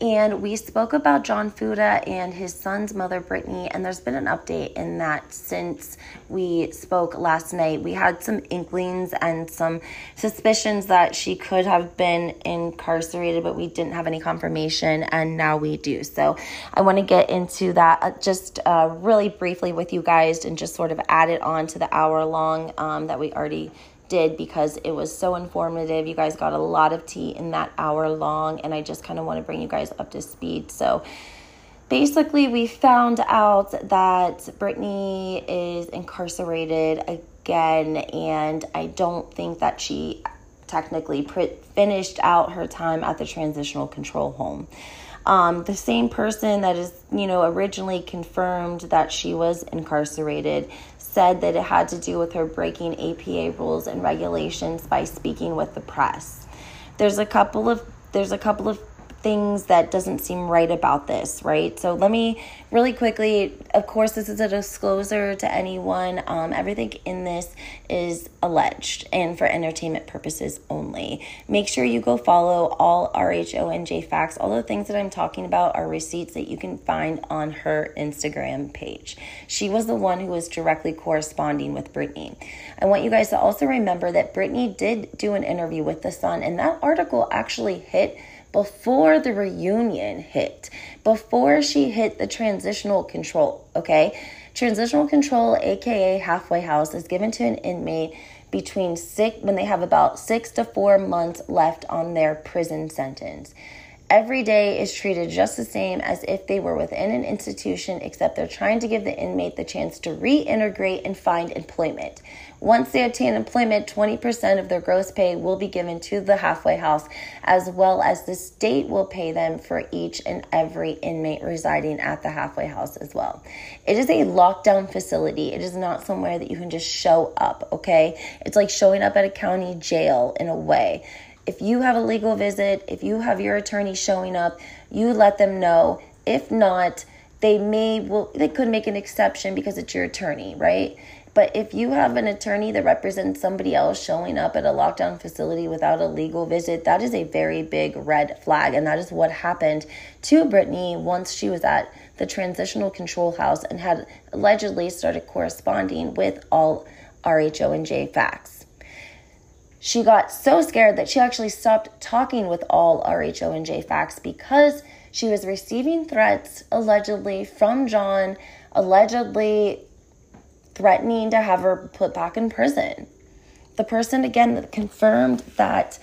and we spoke about John Fuda and his son's mother, Brittany, and there's been an update in that since we spoke last night. We had some inklings and some suspicions that she could have been incarcerated, but we didn't have any confirmation, and now we do. So I want to get into that uh, just uh, really briefly with you guys and just sort of add it on to the hour long um, that we already did because it was so informative. You guys got a lot of tea in that hour long, and I just kind of want to bring you guys up to speed. So, basically, we found out that Brittany is incarcerated again, and I don't think that she technically finished out her time at the transitional control home. Um, the same person that is, you know, originally confirmed that she was incarcerated said that it had to do with her breaking APA rules and regulations by speaking with the press. There's a couple of there's a couple of things that doesn't seem right about this, right? So let me really quickly, of course, this is a disclosure to anyone. Um, everything in this is alleged and for entertainment purposes only. Make sure you go follow all RHONJ facts. All the things that I'm talking about are receipts that you can find on her Instagram page. She was the one who was directly corresponding with Brittany. I want you guys to also remember that Brittany did do an interview with The Sun, and that article actually hit before the reunion hit, before she hit the transitional control, okay? Transitional control, aka halfway house, is given to an inmate between six when they have about six to four months left on their prison sentence. Every day is treated just the same as if they were within an institution, except they're trying to give the inmate the chance to reintegrate and find employment. Once they obtain employment, 20% of their gross pay will be given to the halfway house, as well as the state will pay them for each and every inmate residing at the halfway house as well. It is a lockdown facility. It is not somewhere that you can just show up, okay? It's like showing up at a county jail in a way. If you have a legal visit, if you have your attorney showing up, you let them know. If not, they may well they could make an exception because it's your attorney, right? But if you have an attorney that represents somebody else showing up at a lockdown facility without a legal visit, that is a very big red flag. And that is what happened to Brittany once she was at the transitional control house and had allegedly started corresponding with all RHONJ facts. She got so scared that she actually stopped talking with all RHONJ facts because she was receiving threats allegedly from John, allegedly threatening to have her put back in prison. The person, again, confirmed that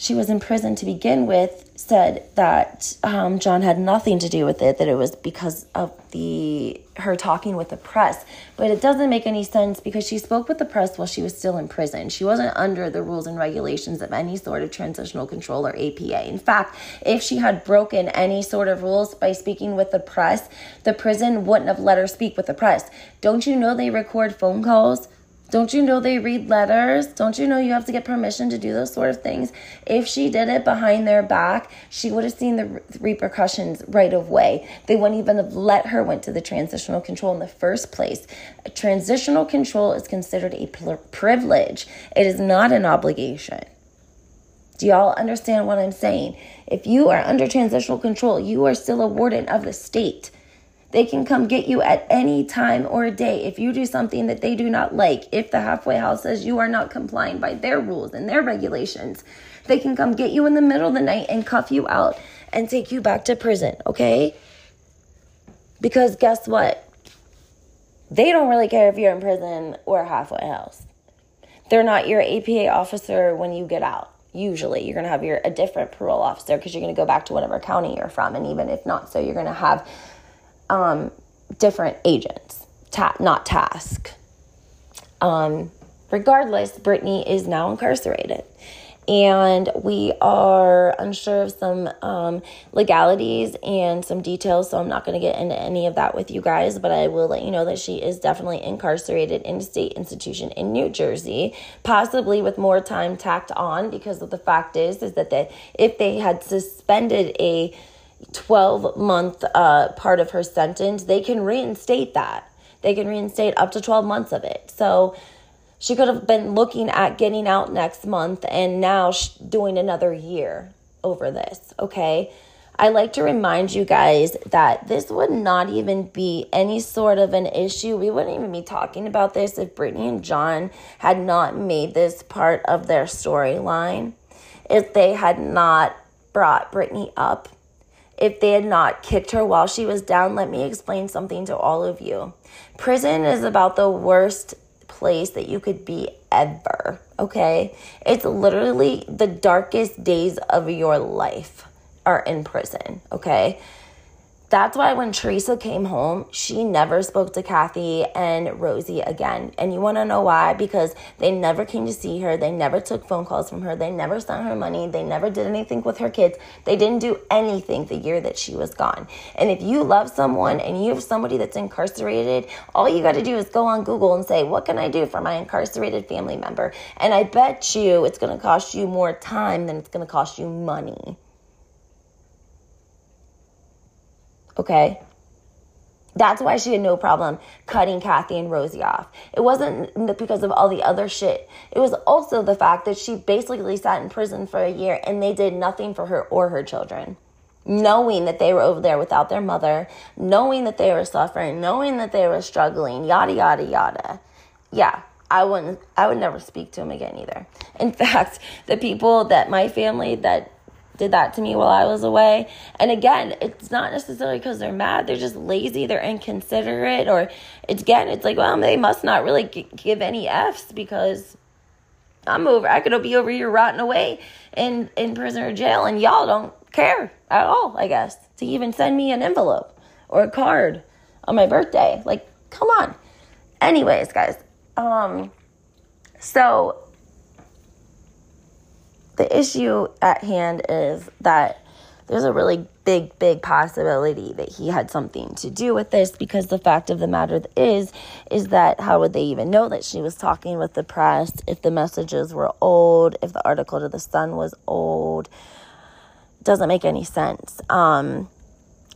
she was in prison to begin with said that um, John had nothing to do with it, that it was because of the her talking with the press. But it doesn't make any sense because she spoke with the press while she was still in prison. She wasn't under the rules and regulations of any sort of transitional control or APA. In fact, if she had broken any sort of rules by speaking with the press, the prison wouldn't have let her speak with the press. Don't you know they record phone calls? Don't you know they read letters? Don't you know you have to get permission to do those sort of things? If she did it behind their back, she would have seen the repercussions right away. They wouldn't even have let her went to the transitional control in the first place. Transitional control is considered a privilege. It is not an obligation. Do y'all understand what I'm saying? If you are under transitional control, you are still a warden of the state. They can come get you at any time or day if you do something that they do not like. If the halfway house says you are not complying by their rules and their regulations, they can come get you in the middle of the night and cuff you out and take you back to prison, okay? Because guess what? They don't really care if you're in prison or halfway house. They're not your APA officer when you get out. Usually, you're going to have your a different parole officer because you're going to go back to whatever county you're from, and even if not, so you're going to have um, different agents, ta- not task. Um, regardless, Brittany is now incarcerated and we are unsure of some um, legalities and some details. So I'm not going to get into any of that with you guys, but I will let you know that she is definitely incarcerated in a state institution in New Jersey, possibly with more time tacked on because of the fact is is that they, if they had suspended a 12 month uh, part of her sentence, they can reinstate that. They can reinstate up to 12 months of it. So she could have been looking at getting out next month and now doing another year over this, okay? I like to remind you guys that this would not even be any sort of an issue. We wouldn't even be talking about this if Brittany and John had not made this part of their storyline, if they had not brought Brittany up, if they had not kicked her while she was down. Let me explain something to all of you. Prison is about the worst place that you could be ever. Okay. It's literally the darkest days of your life are in prison. Okay. That's why when Teresa came home, she never spoke to Kathy and Rosie again. And you want to know why? Because they never came to see her. They never took phone calls from her. They never sent her money. They never did anything with her kids. They didn't do anything the year that she was gone. And if you love someone and you have somebody that's incarcerated, all you got to do is go on Google and say, What can I do for my incarcerated family member? And I bet you it's going to cost you more time than it's going to cost you money. Okay. That's why she had no problem cutting Kathy and Rosie off. It wasn't because of all the other shit. It was also the fact that she basically sat in prison for a year and they did nothing for her or her children. Knowing that they were over there without their mother, knowing that they were suffering, knowing that they were struggling, yada, yada, yada. Yeah, I wouldn't, I would never speak to him again either. In fact, the people that my family that did that to me while I was away. And again, it's not necessarily because they're mad, they're just lazy, they're inconsiderate, or it's again, it's like, well, they must not really g- give any F's because I'm over, I could be over here rotting away in, in prison or jail, and y'all don't care at all, I guess, to even send me an envelope or a card on my birthday. Like, come on. Anyways, guys, um, so the issue at hand is that there's a really big, big possibility that he had something to do with this because the fact of the matter is, is that how would they even know that she was talking with the press if the messages were old, if the article to the Sun was old? Doesn't make any sense. Um,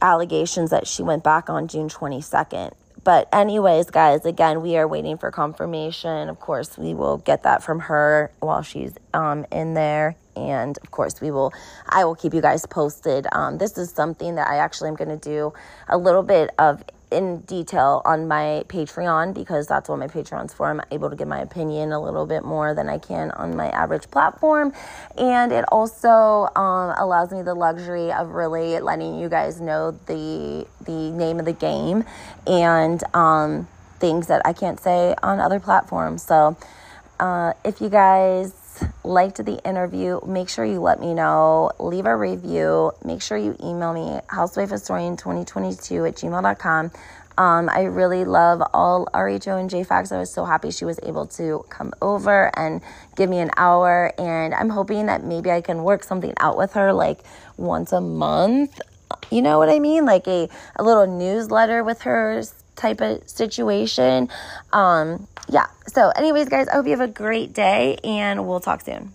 allegations that she went back on June 22nd. But, anyways, guys, again, we are waiting for confirmation. Of course, we will get that from her while she's um, in there. And of course, we will, I will keep you guys posted. Um, this is something that I actually am going to do a little bit of in detail on my Patreon because that's what my Patreon's for. I'm able to give my opinion a little bit more than I can on my average platform. And it also um, allows me the luxury of really letting you guys know the, the name of the game and um, things that I can't say on other platforms. So uh, if you guys liked the interview, make sure you let me know. Leave a review. Make sure you email me, housewifehistorian2022 at gmail.com. Um, I really love all RHONJ facts. I was so happy she was able to come over and give me an hour. And I'm hoping that maybe I can work something out with her like once a month. You know what I mean? Like a, a little newsletter with her type of situation. Um, yeah. So, anyways, guys, I hope you have a great day and we'll talk soon.